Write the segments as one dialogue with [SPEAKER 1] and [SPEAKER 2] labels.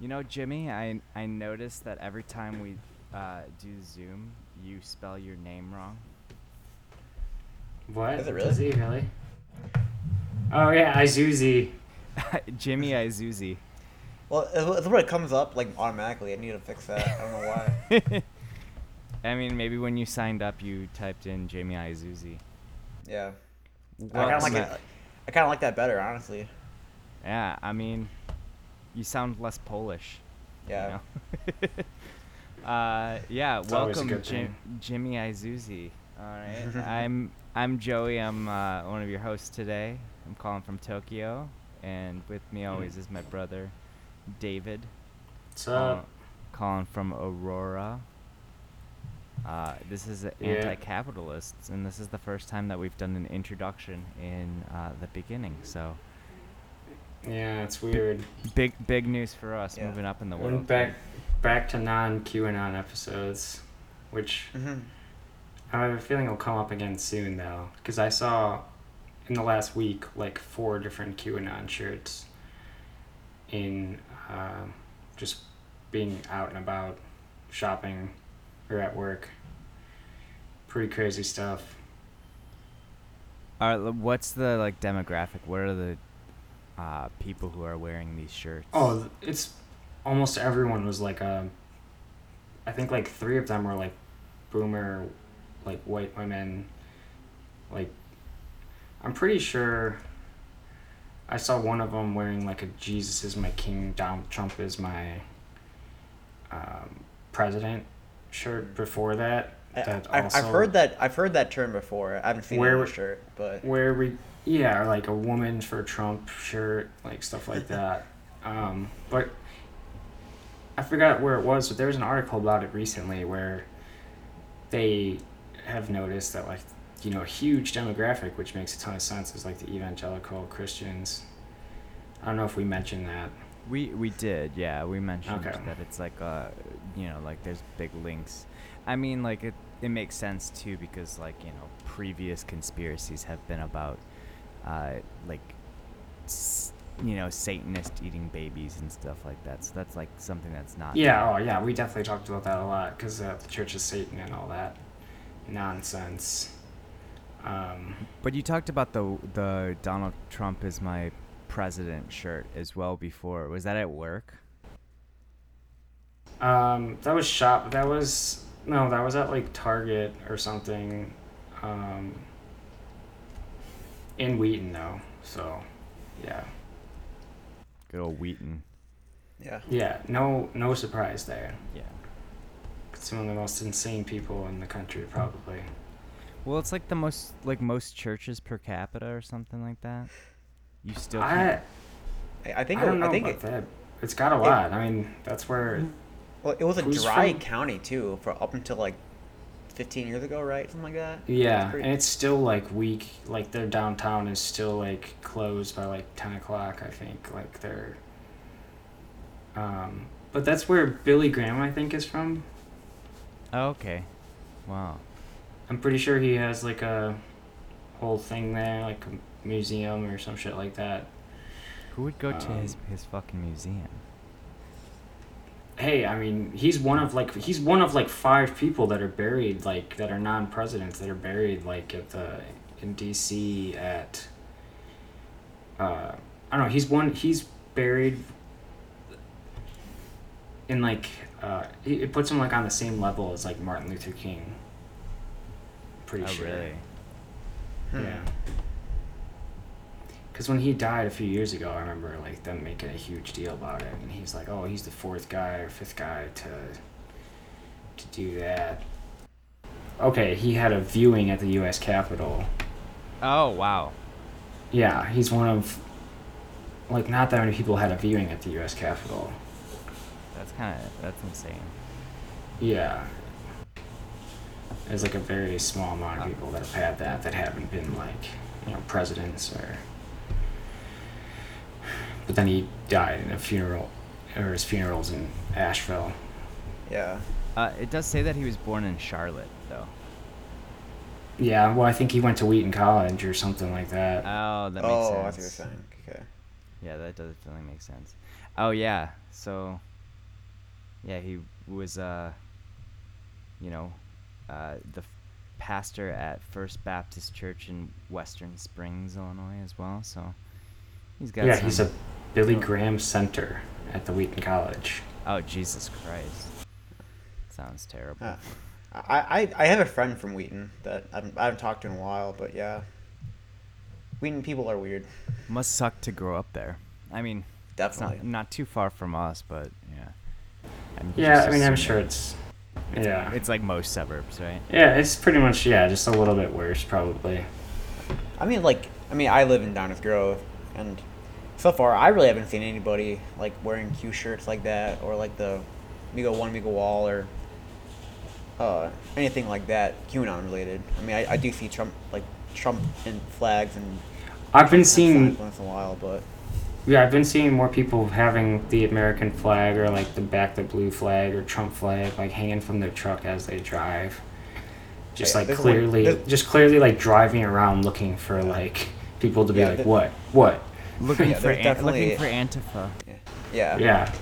[SPEAKER 1] You know, Jimmy, I I noticed that every time we uh, do Zoom, you spell your name wrong.
[SPEAKER 2] What?
[SPEAKER 3] Is it really?
[SPEAKER 2] Does he really? Oh yeah, Izuzi.
[SPEAKER 1] Jimmy Izuzi.
[SPEAKER 3] Well, it's what it comes up like automatically. I need to fix that. I don't know why.
[SPEAKER 1] I mean, maybe when you signed up, you typed in Jamie Izuzi.
[SPEAKER 3] Yeah. I kind of like
[SPEAKER 1] at-
[SPEAKER 3] it. I kind of like that better, honestly.
[SPEAKER 1] Yeah, I mean, you sound less Polish. you
[SPEAKER 3] Yeah.
[SPEAKER 1] know? uh, yeah,
[SPEAKER 2] It's
[SPEAKER 1] welcome, Jim- Jimmy Izuzi. All right, I'm I'm Joey. I'm uh, one of your hosts today. I'm calling from Tokyo, and with me always is my brother, David.
[SPEAKER 2] What's
[SPEAKER 1] calling-
[SPEAKER 2] up?
[SPEAKER 1] calling from Aurora. Uh, this is
[SPEAKER 2] Yeah.
[SPEAKER 1] anti-capitalists, and this is the first time that we've done an introduction in uh, the beginning. So
[SPEAKER 2] Yeah, it's weird.
[SPEAKER 1] big, big news for us,
[SPEAKER 3] Yeah.
[SPEAKER 1] moving up in the
[SPEAKER 2] Went
[SPEAKER 1] world.
[SPEAKER 2] back back to non QAnon episodes, which
[SPEAKER 3] hmm
[SPEAKER 2] I have a feeling will come up again soon though, because I saw in the last week like four different QAnon shirts in um, just being out and about, shopping, or at work. Pretty crazy stuff.
[SPEAKER 1] All right, what's the like demographic? What are the uh, people who are wearing these shirts?
[SPEAKER 2] Oh, it's almost everyone was like a. I think like three of them were like boomer, like white women. Like, I'm pretty sure. I saw one of them wearing like a Jesus is my king, Donald Trump is my um, president shirt before that.
[SPEAKER 3] I,
[SPEAKER 2] That
[SPEAKER 3] I, I've heard that. I've heard that term before. I haven't seen
[SPEAKER 2] Where
[SPEAKER 3] it on a
[SPEAKER 2] w-
[SPEAKER 3] shirt, but
[SPEAKER 2] where we yeah or like a woman for trump shirt like stuff like that um, but i forgot where it was but there was an article about it recently where they have noticed that like you know a huge demographic which makes a ton of sense is like the evangelical christians i don't know if we mentioned that
[SPEAKER 1] We we did, yeah. We mentioned
[SPEAKER 2] Okay.
[SPEAKER 1] that it's like uh, you know, like there's big links. I mean, like it it makes sense too because like you know previous conspiracies have been about uh like you know Satanist eating babies and stuff like that. So that's like something that's not.
[SPEAKER 2] yeah oh yeah we definitely talked about that a lot because uh, the church of satan and all that nonsense um,
[SPEAKER 1] But you talked about the the Donald Trump is my president shirt as well before. Was that at work?
[SPEAKER 2] Um, that was shop. That was no. That was at like Target or something. Um, in Wheaton though. So, yeah,
[SPEAKER 1] Good old Wheaton.
[SPEAKER 3] yeah.
[SPEAKER 2] yeah. No, no surprise there.
[SPEAKER 1] Yeah.
[SPEAKER 2] Some of the most insane people in the country, probably.
[SPEAKER 1] Well, it's like the most like most churches per capita or something like that. You still
[SPEAKER 2] I
[SPEAKER 1] can't.
[SPEAKER 3] I, I think.
[SPEAKER 2] I don't
[SPEAKER 3] it,
[SPEAKER 2] know
[SPEAKER 3] I think.
[SPEAKER 2] about
[SPEAKER 3] It,
[SPEAKER 2] that. It's got a lot. I mean, that's where.
[SPEAKER 3] well, it was a dry
[SPEAKER 2] from-
[SPEAKER 3] county too for up until like 15 years ago, right? Something like that.
[SPEAKER 2] Yeah,
[SPEAKER 3] pretty-
[SPEAKER 2] and it's still like weak. Like their downtown is still like closed by like ten o'clock. I think like they're. Um, but that's where Billy Graham I think is from.
[SPEAKER 1] Oh, okay. Wow.
[SPEAKER 2] I'm pretty sure he has like a whole thing there, like a museum or some shit like that.
[SPEAKER 1] Who would go to his
[SPEAKER 2] Um,
[SPEAKER 1] his fucking museum?
[SPEAKER 2] Hey, I mean, he's one of like he's one of like five people that are buried like that are non-presidents that are buried like at the in D.C. at. Uh, I don't know. He's one. He's buried. In like, uh, it it puts him like on the same level as like Martin Luther King. Pretty
[SPEAKER 1] oh,
[SPEAKER 2] sure.
[SPEAKER 1] really?
[SPEAKER 3] Hmm.
[SPEAKER 2] Yeah. Because when he died a few years ago, I remember like them making a huge deal about it, and he's like, "Oh, he's the fourth guy or fifth guy to to do that." Okay, he had a viewing at the U.S. Capitol.
[SPEAKER 1] Oh, wow.
[SPEAKER 2] Yeah, he's one of like not that many people had a viewing at the U.S. Capitol.
[SPEAKER 1] That's kind of that's insane.
[SPEAKER 2] Yeah. There's like a very small amount of people that have had that that haven't been like, you know, presidents or. But then he died in a funeral, or his funeral's in Asheville.
[SPEAKER 3] Yeah.
[SPEAKER 1] Uh, it does say that he was born in Charlotte, though.
[SPEAKER 2] Yeah, well, I think he went to Wheaton College or something like that.
[SPEAKER 1] Oh, that makes
[SPEAKER 3] oh,
[SPEAKER 1] sense.
[SPEAKER 3] I see what you're saying. Okay.
[SPEAKER 1] Yeah, that does definitely make sense. Oh yeah, so Yeah, he was, uh, you know, uh, the f- pastor at First Baptist Church in Western Springs, Illinois, as well. So he's got.
[SPEAKER 2] yeah,
[SPEAKER 1] some,
[SPEAKER 2] he's a Billy Graham Center at the Wheaton College.
[SPEAKER 1] Oh Jesus Christ! Sounds terrible.
[SPEAKER 3] Uh, I, I I have a friend from Wheaton that I haven't, I haven't talked to in a while, but yeah. Wheaton people are weird.
[SPEAKER 1] Must suck to grow up there. I mean, it's
[SPEAKER 3] Definitely.
[SPEAKER 1] not not too far from us, but yeah. I'm
[SPEAKER 2] Yeah, I mean, I'm sure it's.
[SPEAKER 1] it's,
[SPEAKER 2] yeah.
[SPEAKER 1] It's like most suburbs, right?
[SPEAKER 2] yeah, it's pretty much yeah, just a little bit worse probably.
[SPEAKER 3] I mean, like, I mean, I live in Downers Grove, and so far, I really haven't seen anybody like wearing Q shirts like that, or like the Migo One Migo Wall, or uh, anything like that, QAnon related. I mean, I, I do see Trump like Trump and flags and
[SPEAKER 2] I've been seeing
[SPEAKER 3] once in a while, but
[SPEAKER 2] Yeah, I've been seeing more people having the American flag or like the back the blue flag or Trump flag like hanging from their truck as they drive. Just
[SPEAKER 3] Yeah,
[SPEAKER 2] like clearly, just clearly like driving around looking for like people to be
[SPEAKER 3] Yeah,
[SPEAKER 2] like, what, what?
[SPEAKER 1] Looking
[SPEAKER 3] Yeah,
[SPEAKER 1] for an- looking for Antifa.
[SPEAKER 3] yeah,
[SPEAKER 2] Yeah,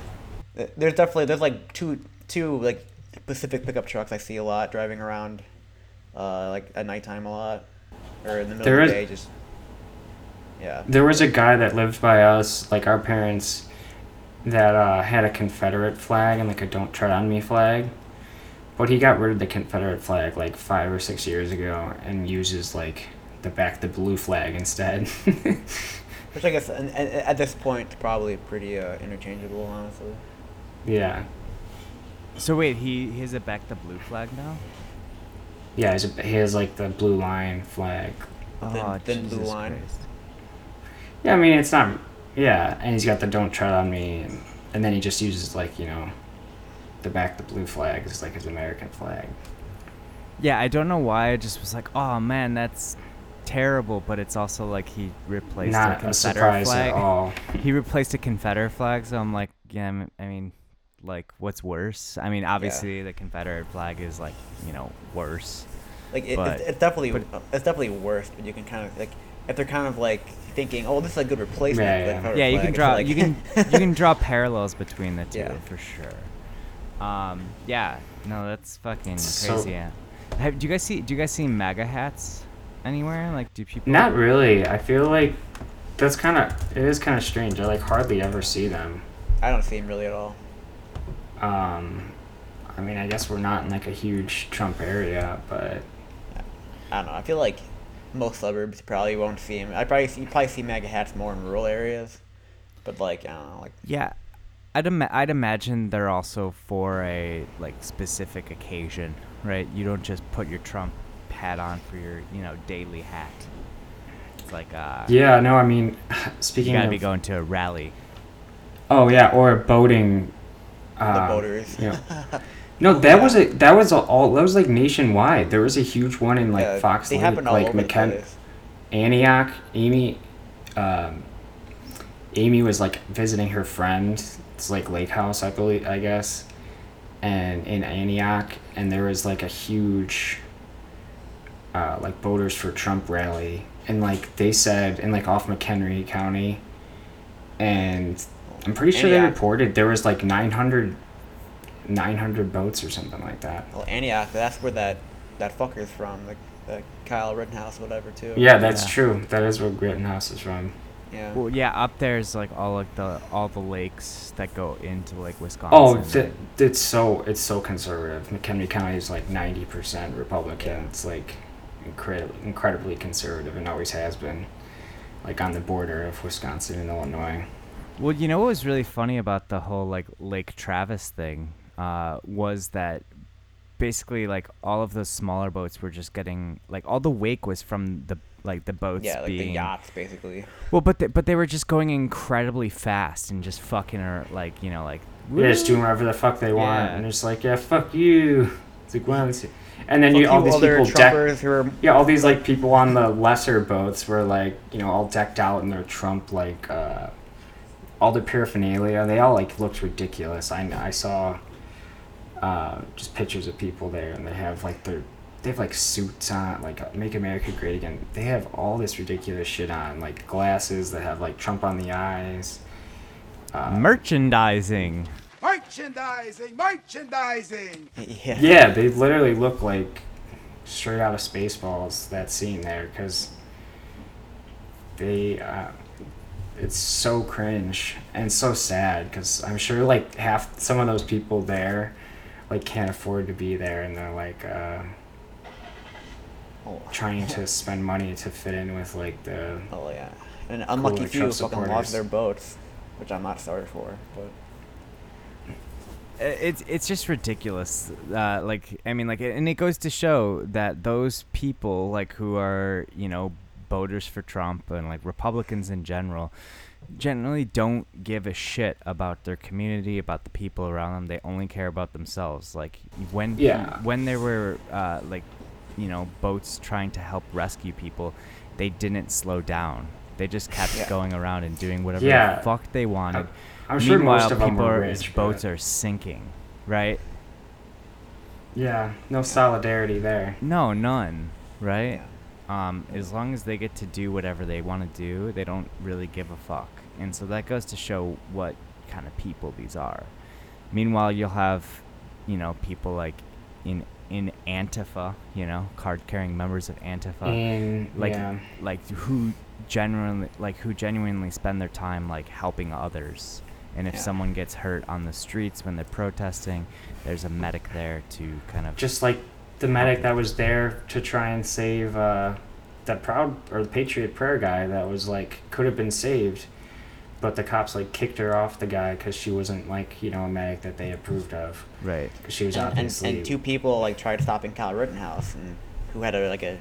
[SPEAKER 3] Th- There's definitely there's like two two like Pacific pickup trucks I see a lot driving around, uh, like at nighttime a lot, or in the middle
[SPEAKER 2] There
[SPEAKER 3] of
[SPEAKER 2] is-
[SPEAKER 3] the day just. Yeah.
[SPEAKER 2] there was a guy that lived by us, like our parents, that uh, had a Confederate flag and like a "Don't Tread on Me" flag, but he got rid of the Confederate flag like five or six years ago and uses like the back the blue flag instead.
[SPEAKER 3] Which I guess and, and, at this point probably pretty uh, interchangeable, honestly.
[SPEAKER 2] yeah.
[SPEAKER 1] So wait, he he has a back the blue flag now.
[SPEAKER 2] Yeah, he's a, he has like the blue line flag.
[SPEAKER 1] Oh,
[SPEAKER 3] thin blue
[SPEAKER 1] Jesus
[SPEAKER 3] line.
[SPEAKER 1] Christ.
[SPEAKER 2] Yeah, I mean it's not. Yeah, and he's got the "Don't Tread on Me," and, and then he just uses like you know, the back the blue flag is like his American flag.
[SPEAKER 1] Yeah, I don't know why. I just was like, oh man, that's terrible. But it's also like he replaced a
[SPEAKER 2] not a
[SPEAKER 1] Confederate
[SPEAKER 2] surprise
[SPEAKER 1] flag.
[SPEAKER 2] at all.
[SPEAKER 1] He replaced a Confederate flag, so I'm like, yeah, I mean- like, what's worse? I mean, obviously the Confederate flag is like, you know, worse.
[SPEAKER 3] Like it,
[SPEAKER 1] But-
[SPEAKER 3] it's, it's definitely
[SPEAKER 1] but-
[SPEAKER 3] it's definitely worse, but you can kind of like if they're kind of like thinking, oh, this is a good replacement.
[SPEAKER 2] Yeah,
[SPEAKER 3] for
[SPEAKER 2] yeah.
[SPEAKER 3] Confederate
[SPEAKER 1] yeah, you can draw
[SPEAKER 3] like-
[SPEAKER 1] you can you can draw parallels between the two
[SPEAKER 3] Yeah.
[SPEAKER 1] for sure. Um, yeah, no, that's fucking
[SPEAKER 2] So-
[SPEAKER 1] crazy. yeah. Have, do you guys see do you guys see MAGA hats anywhere? Like, do people?
[SPEAKER 2] Not really. I feel like that's kind of it is kind of strange. I like hardly ever see them.
[SPEAKER 3] I don't see them really at all.
[SPEAKER 2] Um, I mean, I guess we're not in like a huge Trump area, but
[SPEAKER 3] I don't know. I feel like most suburbs probably won't see him. I probably see, you probably see MAGA hats more in rural areas, but like I don't know, like
[SPEAKER 1] Yeah, I'd ima- I'd imagine they're also for a like specific occasion, right? You don't just put your Trump hat on for your you know daily hat. It's like uh,
[SPEAKER 2] yeah, no, I mean, speaking
[SPEAKER 1] you
[SPEAKER 2] speaking
[SPEAKER 1] gotta
[SPEAKER 2] of,
[SPEAKER 1] be going to a rally.
[SPEAKER 2] oh yeah, or boating. Uh,
[SPEAKER 3] the voters.
[SPEAKER 2] you know. No, that was a that was a, all that was like nationwide. There was a huge one in like
[SPEAKER 3] Yeah,
[SPEAKER 2] Fox
[SPEAKER 3] they
[SPEAKER 2] Lake,
[SPEAKER 3] happen all
[SPEAKER 2] like
[SPEAKER 3] over the
[SPEAKER 2] McKen- Antioch. Amy, um, Amy was like visiting her friend. It's like Lake House, I believe, I guess, and in Antioch, and there was like a huge, uh, like voters for Trump rally, and like they said, in like off McHenry County, and I'm pretty sure they reported there was like 900, 900 votes or something like that.
[SPEAKER 3] Well, Antioch, that's where that that fucker's from, like the Kyle Rittenhouse, whatever, too.
[SPEAKER 2] Yeah, that's
[SPEAKER 1] Yeah.
[SPEAKER 2] true. That is where Rittenhouse is from.
[SPEAKER 3] Yeah.
[SPEAKER 1] Well, yeah, up there's like all like the all the lakes that go into like Wisconsin.
[SPEAKER 2] Oh, th- it's so it's so conservative. McHenry County is like ninety percent Republican.
[SPEAKER 3] Yeah.
[SPEAKER 2] It's like incredibly incredibly conservative and always has been, like on the border of Wisconsin and Illinois.
[SPEAKER 1] Well, you know what was really funny about the whole like Lake Travis thing uh, was that basically like all of those smaller boats were just getting like all the wake was from the like the boats
[SPEAKER 3] yeah, like the yachts, basically.
[SPEAKER 1] well, but they, but they were just going incredibly fast and just fucking her like you know like
[SPEAKER 2] They're just doing whatever the fuck they want,
[SPEAKER 1] Yeah.
[SPEAKER 2] and it's like, yeah, fuck you. It's like, well, it's- and then
[SPEAKER 3] Fuck
[SPEAKER 2] you all these people deck,
[SPEAKER 3] Trumpers who are
[SPEAKER 2] yeah, all these like people on the lesser boats were like, you know, all decked out in their Trump like, uh, all the paraphernalia. They all like looked ridiculous. I I saw, uh, just pictures of people there, and they have like their, they have like suits on, like "Make America Great Again." They have all this ridiculous shit on, like glasses that have like Trump on the eyes. Uh,
[SPEAKER 1] merchandising.
[SPEAKER 4] Fight! Merchandising, merchandising.
[SPEAKER 3] yeah.
[SPEAKER 2] Yeah, they literally look like straight out of Spaceballs. That scene there, because they, uh, it's so cringe and so sad. Because I'm sure like half some of those people there, like can't afford to be there, and they're like uh,
[SPEAKER 3] Oh,
[SPEAKER 2] trying to spend money to fit in with like the.
[SPEAKER 3] oh yeah. And an unlucky few fucking lost their boats, which I'm not sorry for. But
[SPEAKER 1] I- it's it's just ridiculous. Uh, like I mean, like, and it goes to show that those people, like, who are you know voters for Trump and like Republicans in general, generally don't give a shit about their community, about the people around them. They only care about themselves. Like when
[SPEAKER 2] Yeah.
[SPEAKER 1] when there were uh, like you know boats trying to help rescue people, they didn't slow down. They just kept
[SPEAKER 3] Yeah.
[SPEAKER 1] going around and doing whatever
[SPEAKER 2] Yeah.
[SPEAKER 1] the fuck they wanted.
[SPEAKER 2] I'm sure
[SPEAKER 1] Meanwhile,
[SPEAKER 2] most of them
[SPEAKER 1] people
[SPEAKER 2] were
[SPEAKER 1] are,
[SPEAKER 2] rich.
[SPEAKER 1] boats
[SPEAKER 2] but-
[SPEAKER 1] are sinking, right?
[SPEAKER 2] Yeah, no solidarity there.
[SPEAKER 1] No, none, right? Um, as long as they get to do whatever they want to do, they don't really give a fuck. And so that goes to show what kind of people these are. Meanwhile, you'll have, you know, people like in in Antifa, you know, card-carrying members of Antifa,
[SPEAKER 2] And
[SPEAKER 1] like
[SPEAKER 2] yeah.
[SPEAKER 1] like who genuinely like who genuinely spend their time like helping others. And if
[SPEAKER 3] Yeah.
[SPEAKER 1] someone gets hurt on the streets when they're protesting, there's a medic there to kind of
[SPEAKER 2] just like the medic that was there to try and save uh, that proud or the patriot prayer guy that was like could have been saved but the cops like kicked her off the guy because she wasn't like you know a medic that they approved of
[SPEAKER 1] right.
[SPEAKER 2] because she was
[SPEAKER 3] and, and,
[SPEAKER 2] obviously
[SPEAKER 3] and two people like tried stopping Kyle Rittenhouse, and who had a like a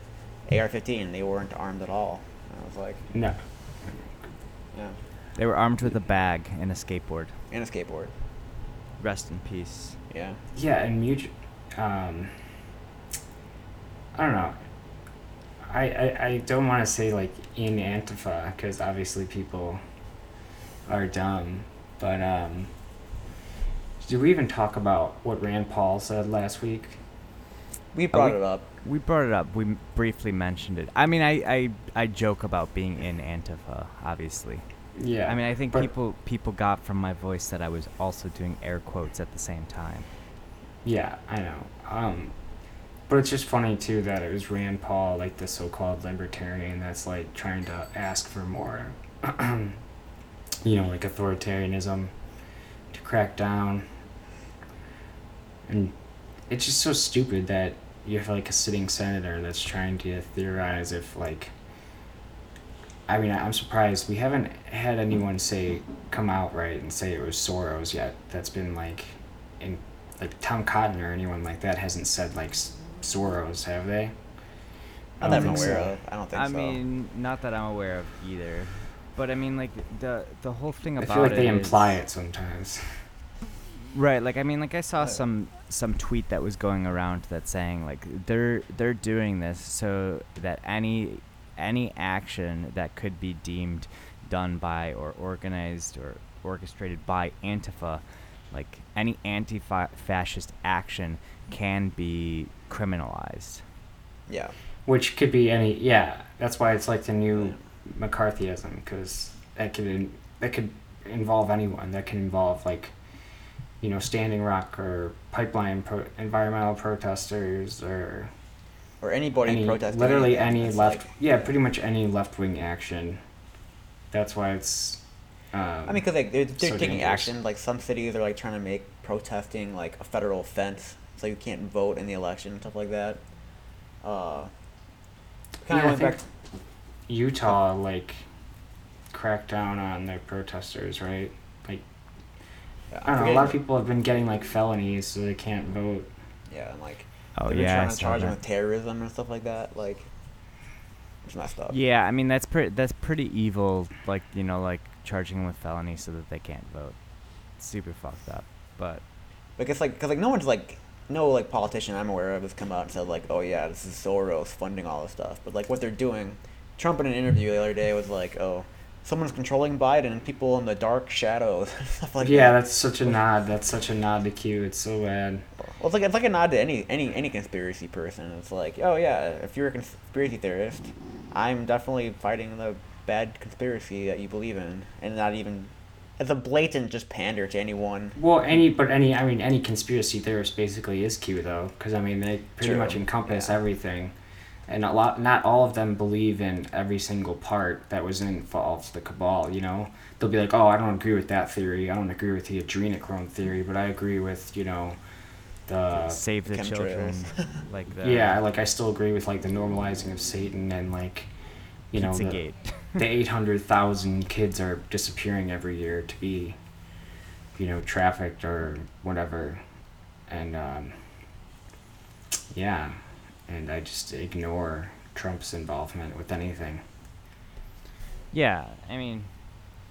[SPEAKER 3] AR-15, and they weren't armed at all. And I was like,
[SPEAKER 2] no
[SPEAKER 3] yeah,
[SPEAKER 1] They were armed with a bag and a skateboard.
[SPEAKER 3] and a skateboard.
[SPEAKER 1] Rest in peace.
[SPEAKER 3] Yeah.
[SPEAKER 2] yeah and mutual um i don't know i i, I don't want to say like in antifa because obviously people are dumb but um did we even talk about what rand paul said last week
[SPEAKER 3] We brought
[SPEAKER 1] we-
[SPEAKER 3] it up.
[SPEAKER 1] We brought it up. We briefly mentioned it. I mean, I, I, I joke about being in Antifa, obviously.
[SPEAKER 2] Yeah
[SPEAKER 1] I mean, I think
[SPEAKER 2] but-
[SPEAKER 1] people people got from my voice that I was also doing air quotes at the same time.
[SPEAKER 2] Yeah, I know. Um, but it's just funny too that it was Rand Paul, like the so-called libertarian, that's like trying to ask for more, you know, like authoritarianism to crack down. And it's just so stupid that you have like a sitting senator that's trying to theorize if like. I mean, I'm surprised we haven't had anyone say come out right and say it was Soros yet. That's been like in like Tom Cotton or anyone like that hasn't said like Soros, have they?
[SPEAKER 3] Not
[SPEAKER 2] I
[SPEAKER 3] that
[SPEAKER 2] don't
[SPEAKER 3] I'm aware
[SPEAKER 2] so.
[SPEAKER 3] of. I don't think
[SPEAKER 1] I
[SPEAKER 3] so.
[SPEAKER 1] I mean, not that I'm aware of either, but I mean, like the the whole thing about I
[SPEAKER 2] feel like
[SPEAKER 1] it
[SPEAKER 2] they
[SPEAKER 1] is-
[SPEAKER 2] imply it sometimes.
[SPEAKER 1] Right, like I mean, like I saw
[SPEAKER 3] Yeah.
[SPEAKER 1] some some tweet that was going around that saying like they're they're doing this so that any any action that could be deemed done by or organized or orchestrated by Antifa, like any anti-fascist action can be criminalized.
[SPEAKER 3] yeah.
[SPEAKER 2] Which could be any, yeah. That's why it's like the new McCarthyism because that could in, that could involve anyone. That can involve like, you know, Standing Rock or pipeline pro- environmental protesters or
[SPEAKER 3] Or anybody
[SPEAKER 2] any
[SPEAKER 3] protesting.
[SPEAKER 2] literally any left.
[SPEAKER 3] like-
[SPEAKER 2] yeah, pretty much any left wing action. That's why it's. Um,
[SPEAKER 3] I mean, because like they're, they're
[SPEAKER 2] so
[SPEAKER 3] taking action. Like some cities are like trying to make protesting like a federal offense, so you can't vote in the election and stuff like that. Uh, kind
[SPEAKER 2] Yeah, I
[SPEAKER 3] of back.
[SPEAKER 2] think Utah like cracked down on their protesters, right? Like
[SPEAKER 3] Yeah,
[SPEAKER 2] I don't know, a lot of people have been getting like felonies, so they can't vote.
[SPEAKER 3] Yeah, and like
[SPEAKER 1] Oh
[SPEAKER 3] they've
[SPEAKER 1] yeah, I
[SPEAKER 3] trying to charge them with terrorism and stuff like that. Like, it's messed up.
[SPEAKER 1] Yeah, I mean that's pretty that's pretty evil. Like you know, like charging them with felonies so that they can't vote. It's super fucked up. But
[SPEAKER 3] Like it's like because like no one's like no like politician I'm aware of has come out and said like oh yeah this is Soros funding all this stuff. But like what they're doing, Trump in an interview the other day was like oh someone's controlling Biden and people in the dark shadows stuff like
[SPEAKER 2] yeah,
[SPEAKER 3] that.
[SPEAKER 2] Yeah, that's such a nod. That's such a nod to Q. It's so bad.
[SPEAKER 3] Well, it's like it's like a nod to any any any conspiracy person. It's like, oh yeah, if you're a conspiracy theorist, I'm definitely fighting the bad conspiracy that you believe in, and not even it's a blatant just pander to anyone.
[SPEAKER 2] Well, any but any I mean any conspiracy theorist basically is Q though, because I mean they pretty
[SPEAKER 3] True,
[SPEAKER 2] much encompass
[SPEAKER 3] yeah.
[SPEAKER 2] everything, and a lot not all of them believe in every single part that was involved the cabal. You know, they'll be like, oh, I don't agree with that theory. I don't agree with the adrenochrome theory, but I agree with you know, the
[SPEAKER 1] Save the children, like the
[SPEAKER 2] yeah, like I still agree with like the normalizing of Satan and like, you know, the, the 800,000 kids are disappearing every year to be, you know, trafficked or whatever. And, um, yeah, and I just ignore Trump's involvement with anything.
[SPEAKER 1] Yeah, I mean,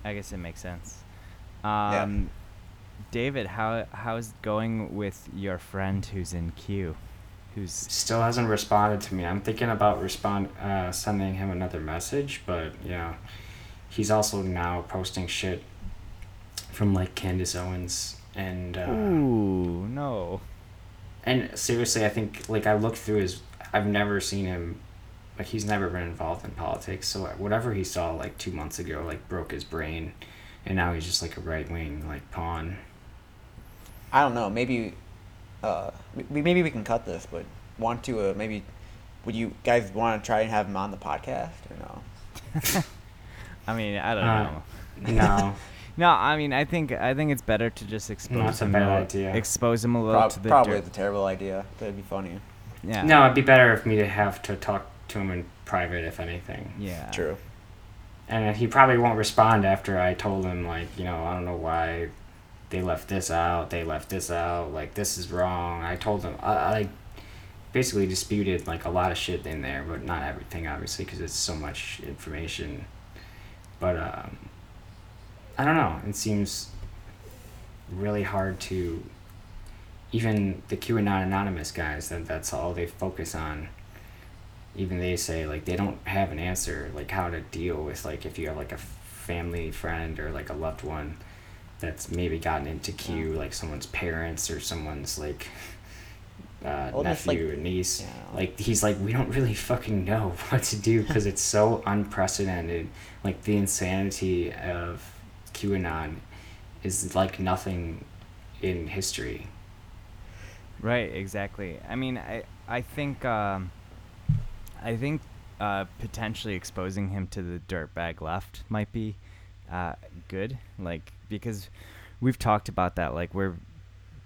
[SPEAKER 1] I guess it makes sense. Um, David, how how's it going with your friend who's in Q? Who's
[SPEAKER 2] Still hasn't responded to me. I'm thinking about respond uh, sending him another message, but yeah, he's also now posting shit from like Candace Owens and uh,
[SPEAKER 1] ooh no.
[SPEAKER 2] And seriously, I think like I looked through his. I've never seen him. Like he's never been involved in politics. So whatever he saw like two months ago, like broke his brain, and now he's just like a right wing like pawn.
[SPEAKER 3] I don't know. Maybe, uh, we, maybe we can cut this, but want to uh, maybe would you guys want to try and have him on the podcast or no?
[SPEAKER 1] I mean, I don't
[SPEAKER 2] Uh,
[SPEAKER 1] know.
[SPEAKER 2] No,
[SPEAKER 1] No, I mean, I think I think it's better to just expose
[SPEAKER 2] That's
[SPEAKER 1] him.
[SPEAKER 2] bad
[SPEAKER 1] a little-
[SPEAKER 2] idea.
[SPEAKER 1] Expose him a little
[SPEAKER 3] Prob-
[SPEAKER 1] to the
[SPEAKER 3] probably
[SPEAKER 1] dirt.
[SPEAKER 3] a terrible idea, but it'd be funny.
[SPEAKER 1] Yeah.
[SPEAKER 2] no, it'd be better for me to have to talk to him in private, if anything.
[SPEAKER 1] Yeah.
[SPEAKER 3] True.
[SPEAKER 2] And he probably won't respond after I told him like, you know, I don't know why they left this out. They left this out. Like this is wrong. I told them I, I basically disputed like a lot of shit in there, but not everything obviously because it's so much information. But um, I don't know. It seems really hard to even the QAnon anonymous guys that that's all they focus on even they say like they don't have an answer like how to deal with like if you have like a family friend or like a loved one that's maybe gotten into Q like someone's parents or someone's like uh,
[SPEAKER 3] Well, just, like-
[SPEAKER 2] nephew or niece
[SPEAKER 3] yeah.
[SPEAKER 2] like he's like we don't really fucking know what to do because it's so unprecedented like the insanity of QAnon is like nothing in history
[SPEAKER 1] Right. Exactly. I mean, I I think um, I think uh, potentially exposing him to the dirtbag left might be uh, good. Like because we've talked about that. Like where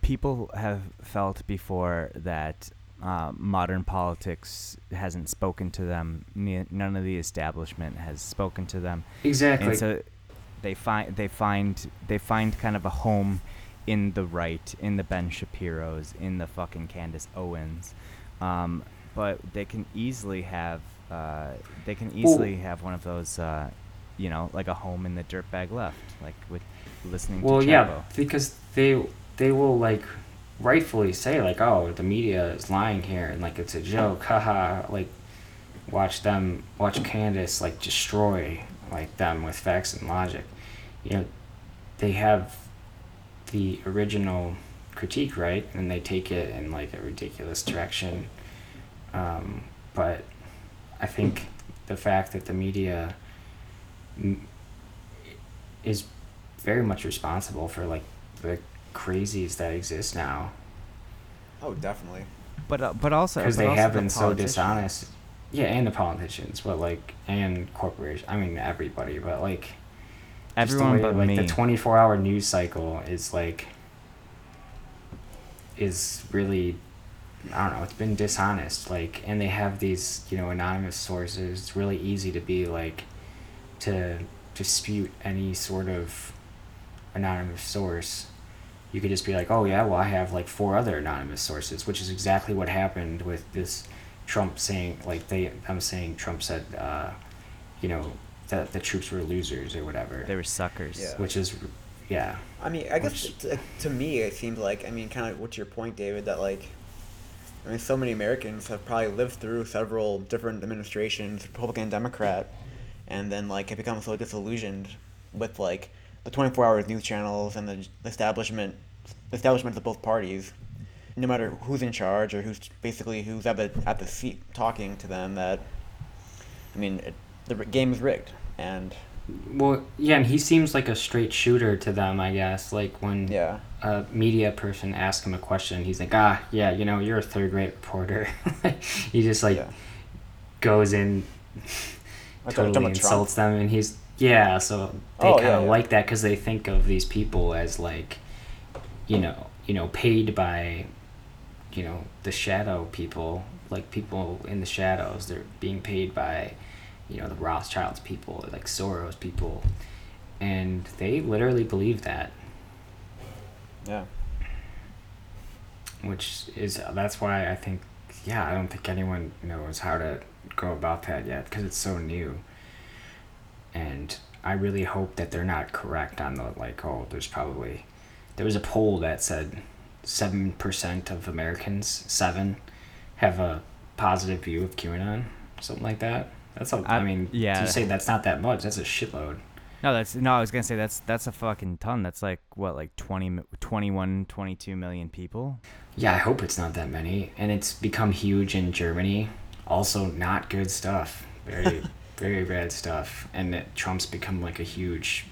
[SPEAKER 1] people have felt before that uh, modern politics hasn't spoken to them. ne- None of the establishment has spoken to them.
[SPEAKER 2] exactly
[SPEAKER 1] and so they find they find they find kind of a home in the right, in the Ben Shapiro's, in the fucking Candace Owens, um, but they can easily have uh, they can easily have one of those, uh, you know, like a home in the dirtbag left, like with listening
[SPEAKER 2] well
[SPEAKER 1] to
[SPEAKER 2] yeah because they they will like rightfully say like oh the media is lying here and like it's a joke haha like watch them watch candace like destroy like them with facts and logic. You know they have the original critique right? And they take it in like a ridiculous direction. Um, but i think the fact that the media m- is very much responsible for like the crazies that exist now
[SPEAKER 3] Oh, definitely.
[SPEAKER 1] But uh, but also
[SPEAKER 2] because they
[SPEAKER 1] also
[SPEAKER 2] have
[SPEAKER 1] the
[SPEAKER 2] been so dishonest yeah and the politicians but like and corporations i mean everybody but like just the
[SPEAKER 1] Everyone
[SPEAKER 2] way,
[SPEAKER 1] but
[SPEAKER 2] like
[SPEAKER 1] me.
[SPEAKER 2] the 24 hour news cycle is like is really i don't know it's been dishonest like and they have these you know anonymous sources it's really easy to be like to dispute any sort of anonymous source you could just be like oh yeah well i have like four other anonymous sources which is exactly what happened with this trump saying like they i'm saying trump said uh you know that the troops were losers or whatever
[SPEAKER 1] they were suckers.
[SPEAKER 3] Yeah.
[SPEAKER 2] which is yeah
[SPEAKER 3] I mean, I guess
[SPEAKER 2] Which-
[SPEAKER 3] to, to me it seems like I mean, kind of what's your point, David? That like, I mean, so many Americans have probably lived through several different administrations, Republican, Democrat, and then like have become so disillusioned with like the twenty four hour news channels and the establishment, establishments of both parties. No matter who's in charge or who's basically who's at the at the seat talking to them, that I mean, it, the game is rigged, and
[SPEAKER 2] Well, yeah, and he seems like a straight shooter to them, I guess. Like when
[SPEAKER 3] Yeah.
[SPEAKER 2] a media person asks him a question, he's like, "Ah, yeah, you know, you're a third-rate reporter." he just like
[SPEAKER 3] yeah.
[SPEAKER 2] goes in, totally
[SPEAKER 3] about Trump?
[SPEAKER 2] insults them, and he's yeah. So they
[SPEAKER 3] Oh,
[SPEAKER 2] kind of
[SPEAKER 3] yeah, yeah.
[SPEAKER 2] like that because they think of these people as like, you know, you know, paid by, you know, the shadow people, like people in the shadows. They're being paid by, you know, the Rothschilds people, like Soros people, and they literally believe that.
[SPEAKER 3] Yeah.
[SPEAKER 2] which is that's why I think yeah I don't think anyone knows how to go about that yet because it's so new and I really hope that they're not correct on the like oh there's probably there was a poll that said 7% of Americans 7 have a positive view of QAnon something like that that's a, I,
[SPEAKER 1] I-
[SPEAKER 2] mean
[SPEAKER 1] yeah.
[SPEAKER 2] you say that's not that much that's a shitload
[SPEAKER 1] No, that's no. I was gonna say that's that's a fucking ton. That's like what, like 20, 21, 22 million people.
[SPEAKER 2] Yeah, I hope it's not that many. And it's become huge in Germany. Also, not good stuff. Very, very bad stuff. And that Trump's become like a huge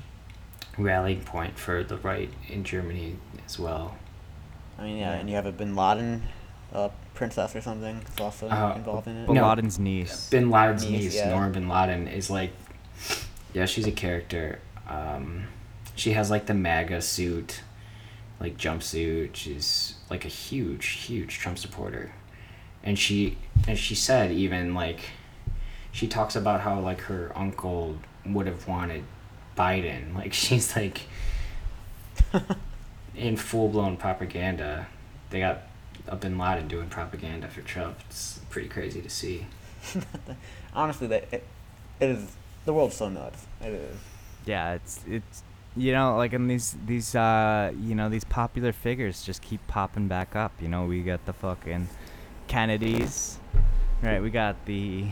[SPEAKER 2] rallying point for the right in Germany as well.
[SPEAKER 3] I mean, yeah,
[SPEAKER 2] Yeah.
[SPEAKER 3] and you have a Bin Laden uh, princess or something that's also
[SPEAKER 2] Uh,
[SPEAKER 3] involved in it.
[SPEAKER 1] Bin
[SPEAKER 2] No.
[SPEAKER 1] Laden's niece.
[SPEAKER 2] Bin Laden's
[SPEAKER 3] Niece,
[SPEAKER 2] niece,
[SPEAKER 3] yeah.
[SPEAKER 2] Nora Bin Laden, is like, yeah, she's a character. Um, she has like the MAGA suit, like jumpsuit. She's like a huge, huge Trump supporter, and she and she said even like, she talks about how like her uncle would have wanted Biden. Like she's like in full blown propaganda. They got a Bin Laden doing propaganda for Trump. It's pretty crazy to see.
[SPEAKER 3] Honestly, that it, it is the world's so nuts. It is.
[SPEAKER 1] Yeah, it's it's you know like in these these uh you know these popular figures just keep popping back up. You know we got the fucking Kennedys, right? We got the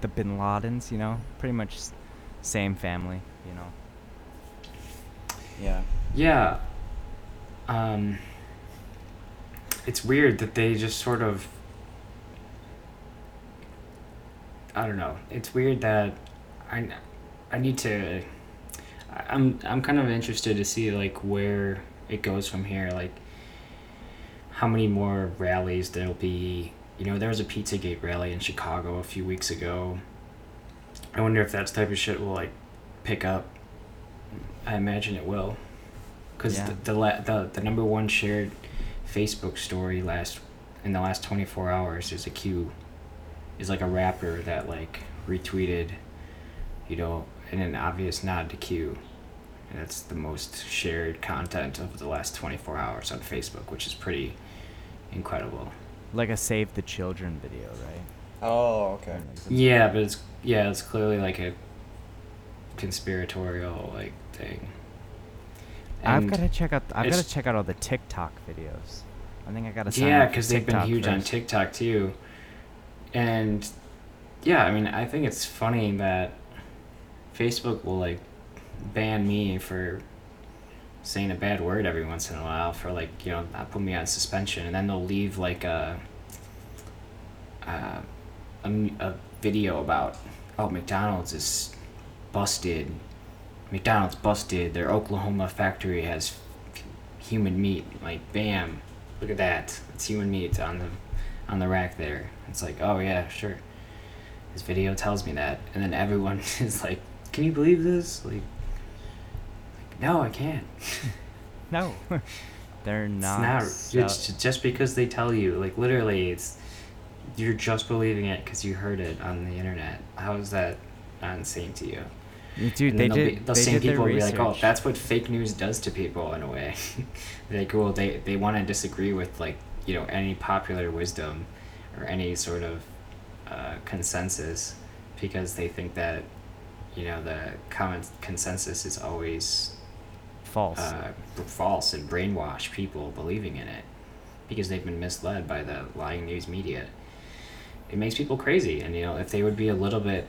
[SPEAKER 1] the Bin Ladens. You know, pretty much same family. You know.
[SPEAKER 3] Yeah.
[SPEAKER 2] Yeah. Um, it's weird that they just sort of. I don't know. It's weird that I, I need to. I'm I'm kind of interested to see like where it goes from here. Like, how many more rallies there'll be. You know, there was a Pizzagate rally in Chicago a few weeks ago. I wonder if that type of shit will like pick up. I imagine it will because
[SPEAKER 1] Yeah.
[SPEAKER 2] the, the, la- the the number one shared Facebook story last in the last 24 hours is a Q is like a rapper that like retweeted you know in an obvious nod to Q and that's the most shared content of the last 24 hours on Facebook which is pretty incredible
[SPEAKER 1] Like a Save the Children video, right?
[SPEAKER 3] Oh, okay.
[SPEAKER 1] Like
[SPEAKER 2] yeah but it's yeah it's clearly like a conspiratorial like thing
[SPEAKER 1] I've got to check out. I've got to check out all the TikTok videos. I think I got to. sign
[SPEAKER 2] Yeah,
[SPEAKER 1] up for
[SPEAKER 2] because they've been
[SPEAKER 1] TikTok
[SPEAKER 2] huge on. TikTok too. And yeah, I mean, I think it's funny that Facebook will like ban me for saying a bad word every once in a while for like you know not put me on suspension, and then they'll leave like a a, a video about oh McDonald's is busted. McDonald's busted. Their Oklahoma factory has human meat. Like, bam, look at that. It's human meat on the on the rack there. It's like, oh yeah, sure. This video tells me that, and then everyone is like, "Can you believe this?" Like no, I can't.
[SPEAKER 1] No, they're
[SPEAKER 2] It's
[SPEAKER 1] not.
[SPEAKER 2] not. It's just because they tell you. Like literally, it's you're just believing it because you heard it on the internet. How is that insane to you?
[SPEAKER 1] Dude, they did.
[SPEAKER 2] be, the
[SPEAKER 1] they
[SPEAKER 2] same
[SPEAKER 1] did
[SPEAKER 2] people will be like, "Oh, that's what fake news does to people in a way." Like, well, they they want to disagree with like you know any popular wisdom or any sort of uh, consensus because they think that you know the common consensus is always
[SPEAKER 1] false.
[SPEAKER 2] uh, false and brainwash people believing in it because they've been misled by the lying news media. It makes people crazy, and you know if they would be a little bit,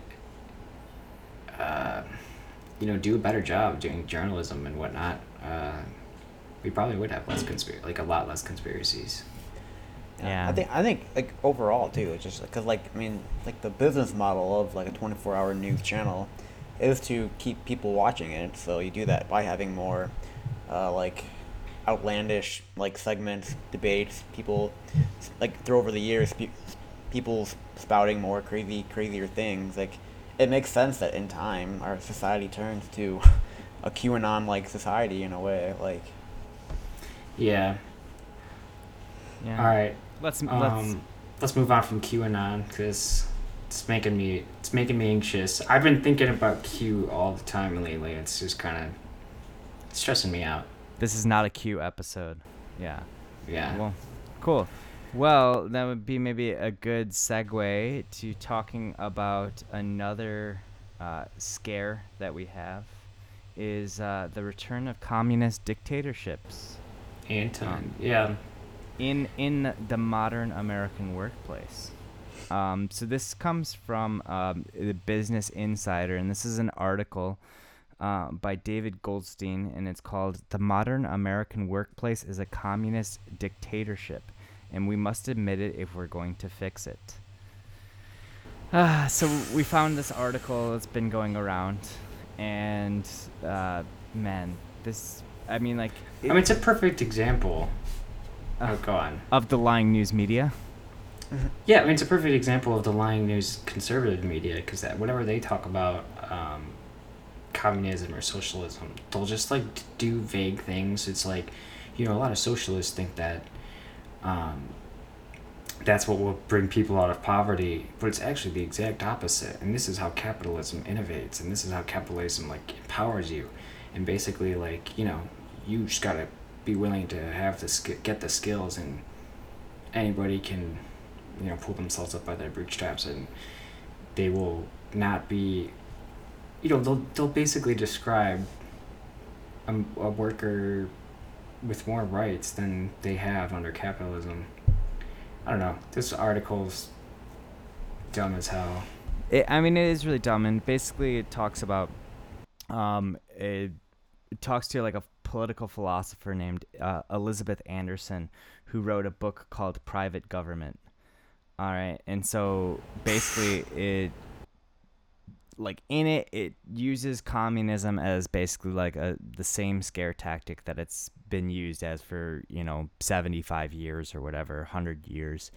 [SPEAKER 2] uh, you know, do a better job doing journalism and whatnot, uh, we probably would have less conspiracy, like a lot less conspiracies.
[SPEAKER 1] Yeah.
[SPEAKER 3] I think I think like overall too, it's just because like I mean like the business model of like a 24-hour news channel is to keep people watching it. So you do that by having more, uh, like, outlandish like segments, debates. People, like through over the years, pe- people spouting more crazy, crazier things. Like, it makes sense that in time our society turns to a QAnon like society in a way. Like,
[SPEAKER 2] Yeah.
[SPEAKER 1] Yeah.
[SPEAKER 2] All right.
[SPEAKER 1] Let's let's
[SPEAKER 2] Um, let's move on from QAnon because it's making me it's making me anxious. I've been thinking about Q all the time lately. It's just kind of stressing me out.
[SPEAKER 1] this is not a Q episode. Yeah.
[SPEAKER 2] Yeah.
[SPEAKER 1] Well, cool. Well, that would be maybe a good segue to talking about another uh, scare that we have is uh, the return of communist dictatorships
[SPEAKER 2] Anton. Yeah.
[SPEAKER 1] in in the modern American workplace. Um, so this comes from um, the Business Insider, and this is an article uh, by David Goldstein, and it's called "The Modern American Workplace is a Communist Dictatorship, and we must admit it if we're going to fix it." Ah, so we found this article that's been going around, and uh, man, this. I mean, like.
[SPEAKER 2] I mean, it's a perfect example.
[SPEAKER 1] Uh,
[SPEAKER 2] oh, go on.
[SPEAKER 1] of the lying news media.
[SPEAKER 2] Yeah, I mean, it's a perfect example of the lying news conservative media because that whenever they talk about um, communism or socialism, they'll just like do vague things. It's like, you know, a lot of socialists think that um, that's what will bring people out of poverty, but it's actually the exact opposite. And this is how capitalism innovates, and this is how capitalism like empowers you, and basically like you know, you just gotta be willing to have the sk- get the skills and anybody can you know pull themselves up by their bootstraps and they will not be you know they'll, they'll basically describe a, a worker with more rights than they have under capitalism. I don't know. This article's dumb as hell.
[SPEAKER 1] It, I mean, it is really dumb, and basically, it talks about, um, it, it talks to like a political philosopher named uh, Elizabeth Anderson, who wrote a book called Private Government. All right, and so basically, it like in it, it uses communism as basically like a the same scare tactic that it's been used as for you know seventy five years or whatever, hundred years,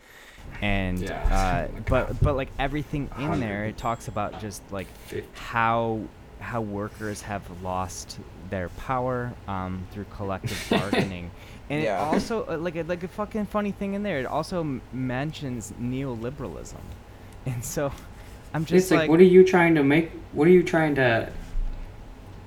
[SPEAKER 1] and
[SPEAKER 2] Yeah.
[SPEAKER 1] uh, but but like everything in there, it talks about just like how how workers have lost their power um, through collective bargaining, and
[SPEAKER 3] Yeah.
[SPEAKER 1] it also uh, like a, like a fucking funny thing in there. It also mentions neoliberalism, and so I'm just
[SPEAKER 2] it's like,
[SPEAKER 1] like,
[SPEAKER 2] what are you trying to make what are you trying to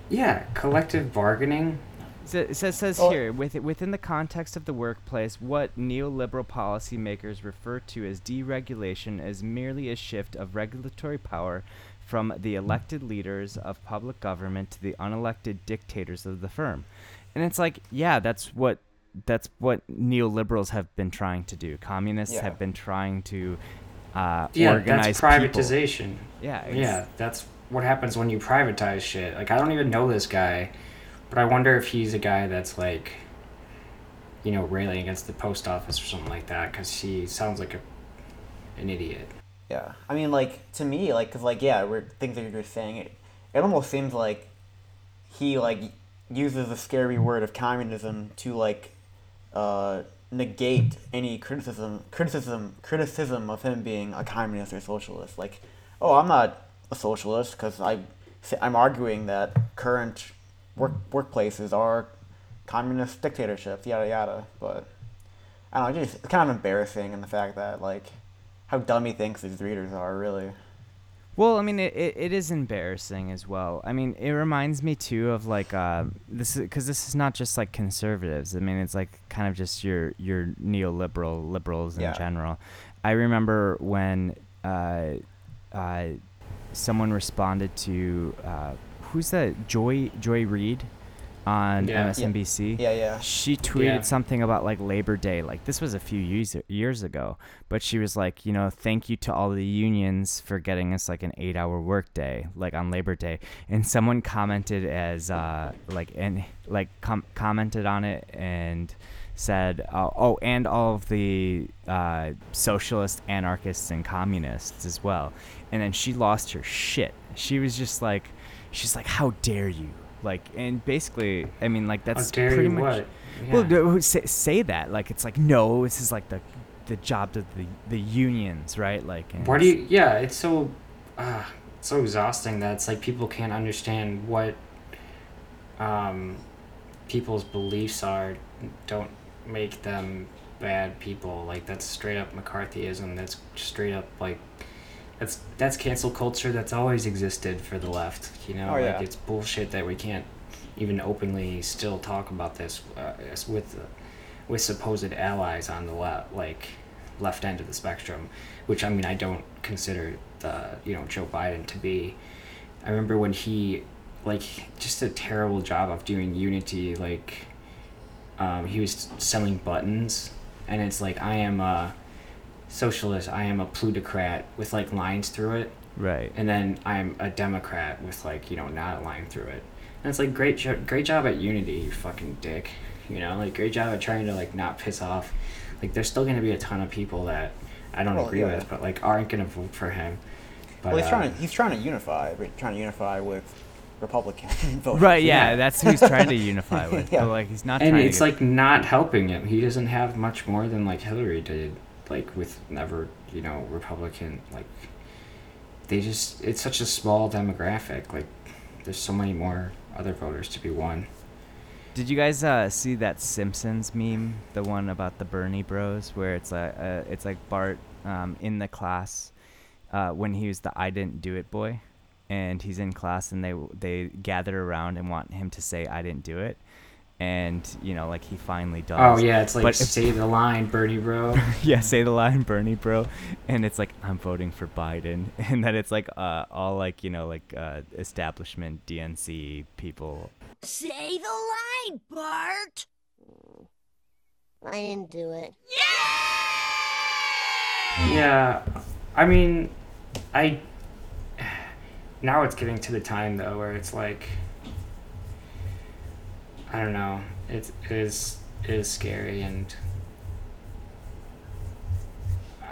[SPEAKER 2] yeah collective bargaining
[SPEAKER 1] So it says, says
[SPEAKER 3] Well-
[SPEAKER 1] here, with, within the context of the workplace, what neoliberal policymakers refer to as deregulation is merely a shift of regulatory power from the elected leaders of public government to the unelected dictators of the firm. And it's like, yeah, that's what that's what neoliberals have been trying to do. Communists
[SPEAKER 3] Yeah.
[SPEAKER 1] have been trying to uh,
[SPEAKER 2] yeah
[SPEAKER 1] organize
[SPEAKER 2] that's
[SPEAKER 1] people.
[SPEAKER 2] privatization
[SPEAKER 1] Yeah, ex-
[SPEAKER 2] yeah that's what happens when you privatize shit like i don't even know this guy but i wonder if he's a guy that's like you know railing against the post office or something like that because he sounds like a an idiot
[SPEAKER 3] Yeah, I mean, like to me, like, cause like yeah, we're things that you're just saying. It, it almost seems like he like uses the scary word of communism to like uh, negate any criticism, criticism, criticism of him being a communist or socialist. Like, oh, I'm not a socialist because I, I'm arguing that current work workplaces are communist dictatorships, yada yada. But I don't know, just it's kind of embarrassing in the fact that like how dumb he thinks his readers are, really.
[SPEAKER 1] Well, I mean, it, it, it is embarrassing as well. I mean, it reminds me too of like uh, this because this is not just like conservatives. I mean, it's like kind of just your your neoliberal liberals in
[SPEAKER 3] Yeah.
[SPEAKER 1] general. I remember when uh, uh, someone responded to uh, who's that Joy Joy Reid on
[SPEAKER 2] Yeah. Yeah.
[SPEAKER 1] MSNBC.
[SPEAKER 3] Yeah, yeah.
[SPEAKER 1] She tweeted
[SPEAKER 2] Yeah.
[SPEAKER 1] something about like Labor Day. Like this was a few years years ago, but she was like, you know, thank you to all the unions for getting us like an eight hour workday, like on Labor Day. And someone commented as uh like and like com- commented on it and said, uh, oh, and all of the uh, socialists, anarchists, and communists as well. And then she lost her shit. She was just like, she's like, "How dare you!" Like, and basically, I mean, like that's
[SPEAKER 2] How dare
[SPEAKER 1] pretty
[SPEAKER 2] you
[SPEAKER 1] much.
[SPEAKER 2] what?
[SPEAKER 1] Well,
[SPEAKER 2] Yeah.
[SPEAKER 1] no, say, say that like it's like no, this is like the the job of the the unions, right? Like,
[SPEAKER 2] Why do you? Yeah, it's so, uh, so exhausting that it's like people can't understand what, um, people's beliefs are. Don't make them bad people. Like that's straight up McCarthyism. That's straight up like, that's that's cancel culture. That's always existed for the left. You know,
[SPEAKER 3] Oh,
[SPEAKER 2] like it's bullshit that we can't even openly still talk about this uh, with. Uh, with supposed allies on the left, like left end of the spectrum, which I mean I don't consider the you know Joe Biden to be. I remember when he, like, just a terrible job of doing unity. Like, um, he was selling buttons, and it's like I am a socialist, I am a plutocrat with like lines through it,
[SPEAKER 1] right.
[SPEAKER 2] and then I'm a Democrat with like you know not a line through it. And it's like great, jo- great job at unity, you fucking dick. You know, like great job at trying to like not piss off. Like there's still gonna be a ton of people that I don't
[SPEAKER 3] Well,
[SPEAKER 2] agree
[SPEAKER 3] yeah.
[SPEAKER 2] with, but like aren't gonna vote for him. But,
[SPEAKER 3] well, he's
[SPEAKER 2] uh,
[SPEAKER 3] trying to he's trying to unify, but trying to unify with Republican voters.
[SPEAKER 1] Right, yeah,
[SPEAKER 2] Yeah.
[SPEAKER 1] that's who he's trying to unify with.
[SPEAKER 3] Yeah.
[SPEAKER 1] But like he's not
[SPEAKER 2] and
[SPEAKER 1] trying
[SPEAKER 2] it's
[SPEAKER 1] to get,
[SPEAKER 2] like not helping him. He doesn't have much more than like Hillary did, like with never, you know, Republican. Like they just, it's such a small demographic. Like there's so many more other voters to be won.
[SPEAKER 1] Did you guys uh, see that Simpsons meme, the one about the Bernie Bros, where it's like uh, it's like Bart um, in the class uh, when he was the I didn't do it boy, and he's in class and they they gather around and want him to say I didn't do it, and you know like he finally does.
[SPEAKER 2] Oh yeah, it's like
[SPEAKER 1] But if-
[SPEAKER 2] say the line, Bernie bro.
[SPEAKER 1] yeah, say the line, Bernie, bro, and it's like I'm voting for Biden, and then it's like uh, all like you know like uh, establishment DNC people.
[SPEAKER 5] Say the line, Bart. I didn't do it.
[SPEAKER 2] Yeah. Yeah, I mean, I now it's getting to the time though where it's like I don't know. It is it is scary and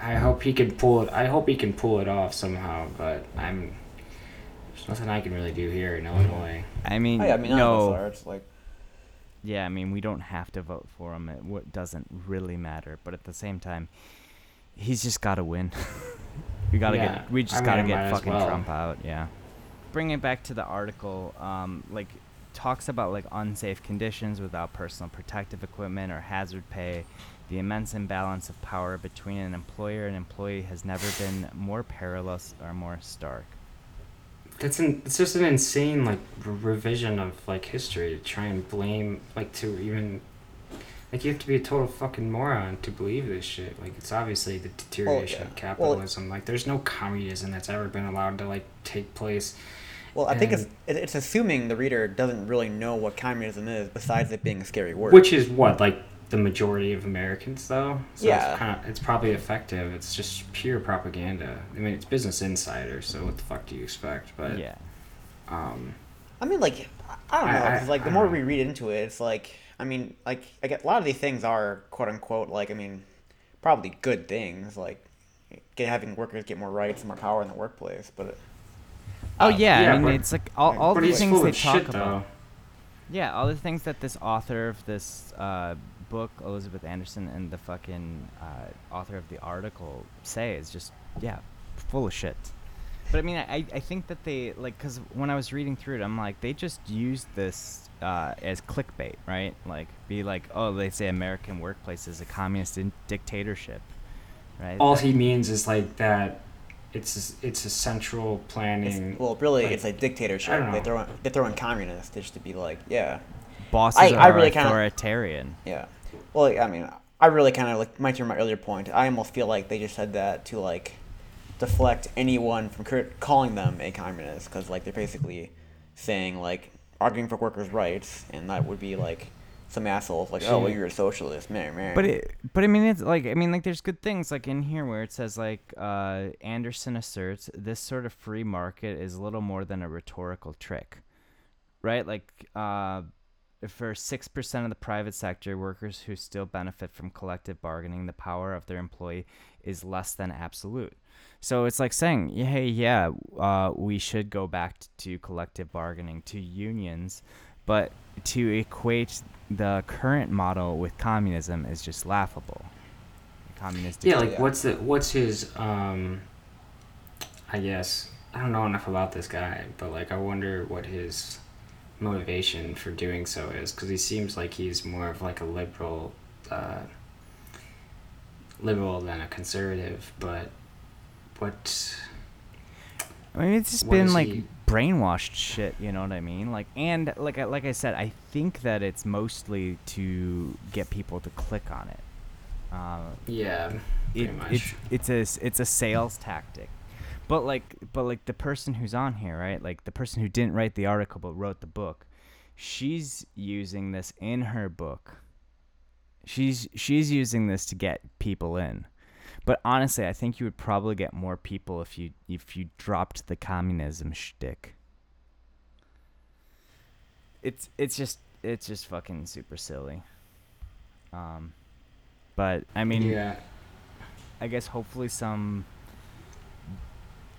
[SPEAKER 2] I hope he can pull it. I hope he can pull it off somehow. But I'm there's nothing I can really do here in Illinois.
[SPEAKER 1] I mean,
[SPEAKER 3] Oh, yeah, I mean, none of us
[SPEAKER 1] no,
[SPEAKER 3] are. It's like
[SPEAKER 1] yeah, I mean, we don't have to vote for him. It what doesn't really matter, but at the same time, he's just got to win. we gotta
[SPEAKER 2] Yeah,
[SPEAKER 1] get, we just
[SPEAKER 2] I mean,
[SPEAKER 1] gotta
[SPEAKER 2] I
[SPEAKER 1] get fucking
[SPEAKER 2] well.
[SPEAKER 1] Trump out. Yeah. Bring it back to the article. Um, like talks about like unsafe conditions without personal protective equipment or hazard pay. The immense imbalance of power between an employer and employee has never been more perilous or more stark.
[SPEAKER 2] That's an it's just an insane like re- revision of like history to try and blame like to even like you have to be a total fucking moron to believe this shit. Like it's obviously the deterioration
[SPEAKER 3] yeah.
[SPEAKER 2] of
[SPEAKER 3] Well,
[SPEAKER 2] capitalism. like there's no communism that's ever been allowed to like take place.
[SPEAKER 3] Well, I think it's it's assuming the reader doesn't really know what communism is, besides it being a scary word.
[SPEAKER 2] Which is what like the majority of Americans though. So
[SPEAKER 3] Yeah.
[SPEAKER 2] It's, kinda, it's probably effective. It's just pure propaganda. I mean, it's Business Insider, so what the fuck do you expect? But
[SPEAKER 1] yeah.
[SPEAKER 2] um,
[SPEAKER 3] I mean, like I don't know,
[SPEAKER 2] I-
[SPEAKER 3] like the
[SPEAKER 2] I
[SPEAKER 3] more we read into it, it's like I mean, like I get a lot of these things are quote unquote like I mean, probably good things like get having workers get more rights and more power in the workplace, but
[SPEAKER 1] Oh yeah,
[SPEAKER 2] yeah,
[SPEAKER 1] I mean
[SPEAKER 2] but-
[SPEAKER 1] it's like all, all
[SPEAKER 2] but
[SPEAKER 1] the things they talk
[SPEAKER 2] shit
[SPEAKER 1] about.
[SPEAKER 2] though.
[SPEAKER 1] Yeah, all the things that this author of this uh, book, Elizabeth Anderson, and the fucking uh, author of the article say is just yeah, full of shit. But I mean, I, I think that they like because when I was reading through it, I'm like they just used this uh, as clickbait, right? Like be like, oh, they say American workplace is a communist dictatorship, right?
[SPEAKER 2] All
[SPEAKER 1] That-
[SPEAKER 2] he means is like that. It's it's a central
[SPEAKER 3] it's,
[SPEAKER 2] planning.
[SPEAKER 3] well, really,
[SPEAKER 2] like-
[SPEAKER 3] it's a dictatorship.
[SPEAKER 2] I don't
[SPEAKER 3] They throw in, they throw in communist just to be like, yeah,
[SPEAKER 1] bosses
[SPEAKER 3] I-
[SPEAKER 1] are
[SPEAKER 3] I really kinda-
[SPEAKER 1] authoritarian.
[SPEAKER 3] Yeah. Well, I mean, I really kind of like my to my earlier point. I almost feel like they just said that to like deflect anyone from cur- calling them a communist because like they're basically saying like arguing for workers' rights, and that would be like some assholes like, oh, well, you're a socialist, man, man.
[SPEAKER 1] But it, but I mean, it's like I mean, like there's good things like in here where it says like uh, Anderson asserts this sort of free market is little more than a rhetorical trick, right? Like uh, for 6% of the private sector workers who still benefit from collective bargaining, the power of their employee is less than absolute. So it's like saying, yeah, hey, yeah, uh, we should go back to collective bargaining, to unions, but to equate the current model with communism is just laughable. Communistic.
[SPEAKER 2] Yeah, like what's the what's his um I guess I don't know enough about this guy, but like I wonder what his motivation for doing so is because he seems like he's more of like a liberal uh liberal than a conservative, but what
[SPEAKER 1] I mean, it's just
[SPEAKER 2] What
[SPEAKER 1] been like
[SPEAKER 2] he-
[SPEAKER 1] brainwashed shit. You know what I mean? Like, and like, I, like I said, I think that it's mostly to get people to click on it. Uh,
[SPEAKER 2] yeah,
[SPEAKER 1] it,
[SPEAKER 2] pretty much.
[SPEAKER 1] it's it's a it's a sales tactic. But like but like the person who's on here, right? Like the person who didn't write the article but wrote the book, she's using this in her book. She's she's using this to get people in. But honestly, I think you would probably get more people if you if you dropped the communism shtick. It's it's just it's just fucking super silly. Um, but I mean,
[SPEAKER 2] yeah.
[SPEAKER 1] I guess hopefully some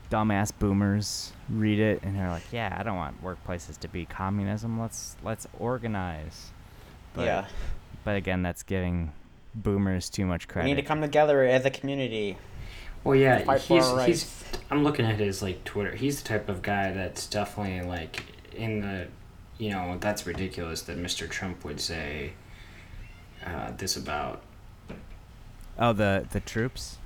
[SPEAKER 1] dumbass boomers read it and they're like, "Yeah, I don't want workplaces to be communism. Let's let's organize." But,
[SPEAKER 3] yeah.
[SPEAKER 1] But again, that's giving boomers too much
[SPEAKER 3] We
[SPEAKER 1] credit.
[SPEAKER 3] need to come together as a community.
[SPEAKER 2] Well, yeah, he's he's. I'm looking at his like Twitter. He's the type of guy that's definitely like in the, you know, that's ridiculous that Mr. Trump would say uh, this about
[SPEAKER 1] oh, the the troops.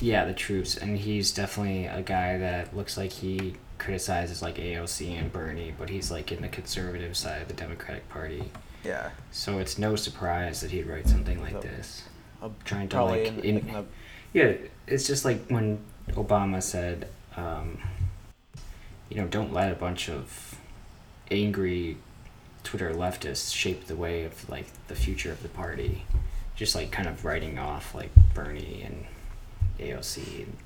[SPEAKER 2] yeah the troops, and he's definitely a guy that looks like he criticizes like AOC and Bernie, but he's like in the conservative side of the Democratic Party.
[SPEAKER 3] Yeah.
[SPEAKER 2] So it's no surprise that he'd write something like
[SPEAKER 3] So-
[SPEAKER 2] this.
[SPEAKER 3] Uh,
[SPEAKER 2] Trying to like
[SPEAKER 3] in,
[SPEAKER 2] in,
[SPEAKER 3] in the-
[SPEAKER 2] Yeah, it's just like when Obama said, um, you know, don't let a bunch of angry Twitter leftists shape the way of like the future of the party. Just like kind of writing off like Bernie and AOC and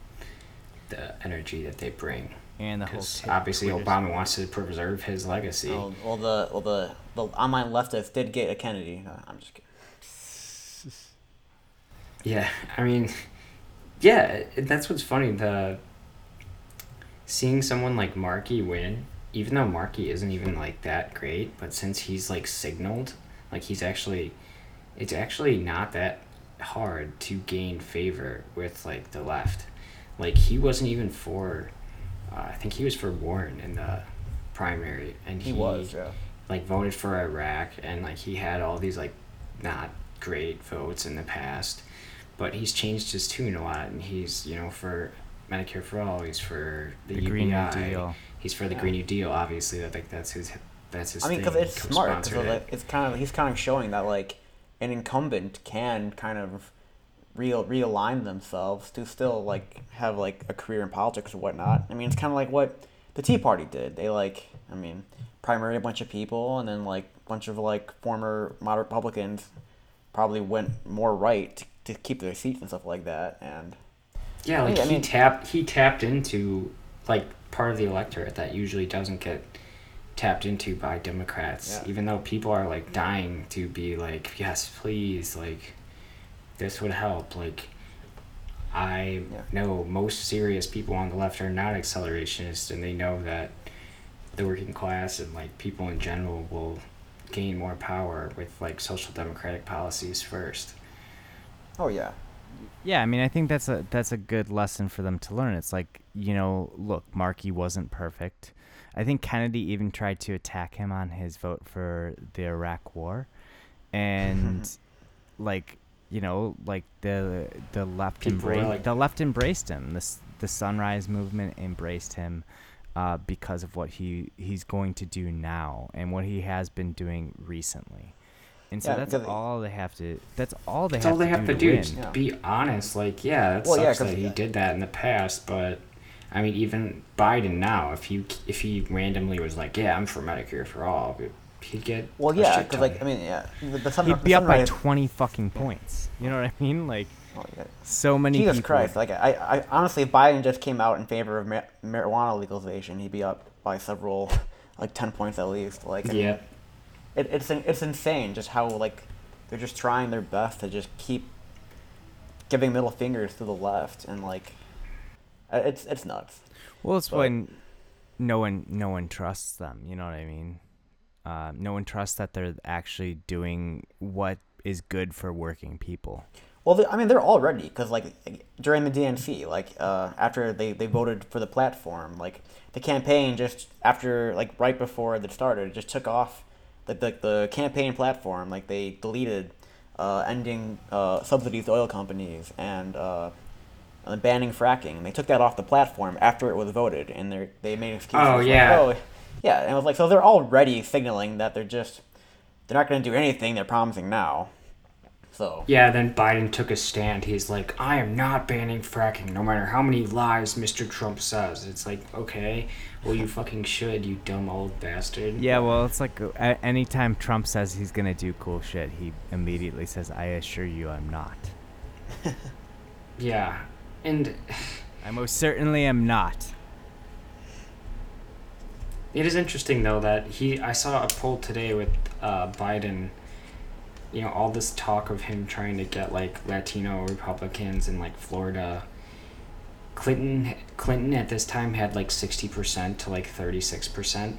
[SPEAKER 2] the energy that they bring.
[SPEAKER 1] And the whole
[SPEAKER 2] Because
[SPEAKER 1] t-
[SPEAKER 2] obviously
[SPEAKER 1] Twitter
[SPEAKER 2] Obama wants to preserve his legacy.
[SPEAKER 3] well, well, the well the the online leftists did get a Kennedy. Uh, I'm just kidding.
[SPEAKER 2] Yeah, I mean, yeah, that's what's funny. The seeing someone like Markey win, even though Markey isn't even like that great, but since he's like signaled, like he's actually, it's actually not that hard to gain favor with like the left. Like he wasn't even for, uh, I think he was for Warren in the primary, and
[SPEAKER 3] He was, yeah.
[SPEAKER 2] like voted for Iraq and like he had all these like not great votes in the past, but he's changed his tune a lot and he's you know for Medicare for all, he's for the,
[SPEAKER 1] The
[SPEAKER 2] UBI,
[SPEAKER 1] Green New Deal.
[SPEAKER 2] he's for the
[SPEAKER 3] Yeah.
[SPEAKER 2] Green New Deal. Obviously, I think that's his that's his.
[SPEAKER 3] I mean,
[SPEAKER 2] thing.
[SPEAKER 3] because it's smart. Because
[SPEAKER 2] it.
[SPEAKER 3] like, it's kind of he's kind of showing that like an incumbent can kind of real realign themselves to still mm-hmm. like have like a career in politics or whatnot. I mean, it's kind of like what the Tea Party did. They like, I mean, primary a bunch of people, and then like a bunch of like former moderate Republicans probably went more right to, to keep their seats and stuff like that. And
[SPEAKER 2] Yeah, like
[SPEAKER 3] I
[SPEAKER 2] he
[SPEAKER 3] mean-
[SPEAKER 2] tapped he tapped into like part of the electorate that usually doesn't get tapped into by Democrats.
[SPEAKER 3] Yeah.
[SPEAKER 2] Even though people are like dying to be like, yes, please, like this would help. Like I
[SPEAKER 3] Yeah.
[SPEAKER 2] know most serious people on the left are not accelerationists and they know that the working class and like people in general will gain more power with like social democratic policies first.
[SPEAKER 3] oh yeah,
[SPEAKER 1] Yeah, I mean, I think that's a that's a good lesson for them to learn. It's like you know, look, Markey wasn't perfect. I think Kennedy even tried to attack him on his vote for the Iraq War, and like you know, like the the left
[SPEAKER 2] People
[SPEAKER 1] embraced
[SPEAKER 2] like-
[SPEAKER 1] the left embraced him. This the Sunrise Movement embraced him uh, because of what he he's going to do now and what he has been doing recently. And so
[SPEAKER 3] Yeah,
[SPEAKER 1] that's all they have to. That's all they
[SPEAKER 2] That's
[SPEAKER 1] have
[SPEAKER 2] all they
[SPEAKER 1] to
[SPEAKER 2] have
[SPEAKER 1] do
[SPEAKER 2] to do.
[SPEAKER 1] win.
[SPEAKER 3] Yeah.
[SPEAKER 2] Be honest. Like, yeah, it
[SPEAKER 3] Well, yeah,
[SPEAKER 2] that he did that in the past, but I mean, even Biden now, if you if he randomly was like, "Yeah, I'm for Medicare for all," he'd get
[SPEAKER 3] well yeah, because like I mean yeah, the, the Sun-
[SPEAKER 1] He'd be up by
[SPEAKER 3] Sunrise-
[SPEAKER 1] twenty fucking points. You know what I mean? Like
[SPEAKER 3] oh, yeah.
[SPEAKER 1] so many
[SPEAKER 3] Jesus
[SPEAKER 1] people.
[SPEAKER 3] Christ! Like I, I honestly, if Biden just came out in favor of mar- marijuana legalization, he'd be up by several, like ten points at least. Like I mean,
[SPEAKER 2] yeah,
[SPEAKER 3] it, it's it's insane just how like they're just trying their best to just keep giving middle fingers to the left and like uh, it's it's nuts.
[SPEAKER 1] Well, it's
[SPEAKER 3] But-
[SPEAKER 1] when no one no one trusts them. You know what I mean? Uh, no one trusts that they're actually doing what is good for working people.
[SPEAKER 3] Well, I mean, they're already because like during the DNC, like uh, after they, they voted for the platform, like the campaign just after like right before it started, it just took off the the, the campaign platform. Like they deleted uh, ending uh, subsidies to oil companies and uh, banning fracking. And they took that off the platform after it was voted, and they they made excuses.
[SPEAKER 2] Oh,
[SPEAKER 3] like,
[SPEAKER 2] yeah.
[SPEAKER 3] oh, yeah, and it was like so they're already signaling that they're just they're not going to do anything they're promising now. So
[SPEAKER 2] Yeah, then Biden took a stand. He's like, I am not banning fracking, no matter how many lies Mr. Trump says. It's like, okay, well, you fucking should, you dumb old bastard.
[SPEAKER 1] Yeah, well, it's like uh, anytime Trump says he's gonna do cool shit, he immediately says, "I assure you, I'm not.
[SPEAKER 2] Yeah. And
[SPEAKER 1] I most certainly am not."
[SPEAKER 2] It is interesting, though, that he, I saw a poll today with uh, Biden, you know, all this talk of him trying to get, like, Latino Republicans in, like, Florida. Clinton, Clinton at this time had, like, 60% to, like, 36%.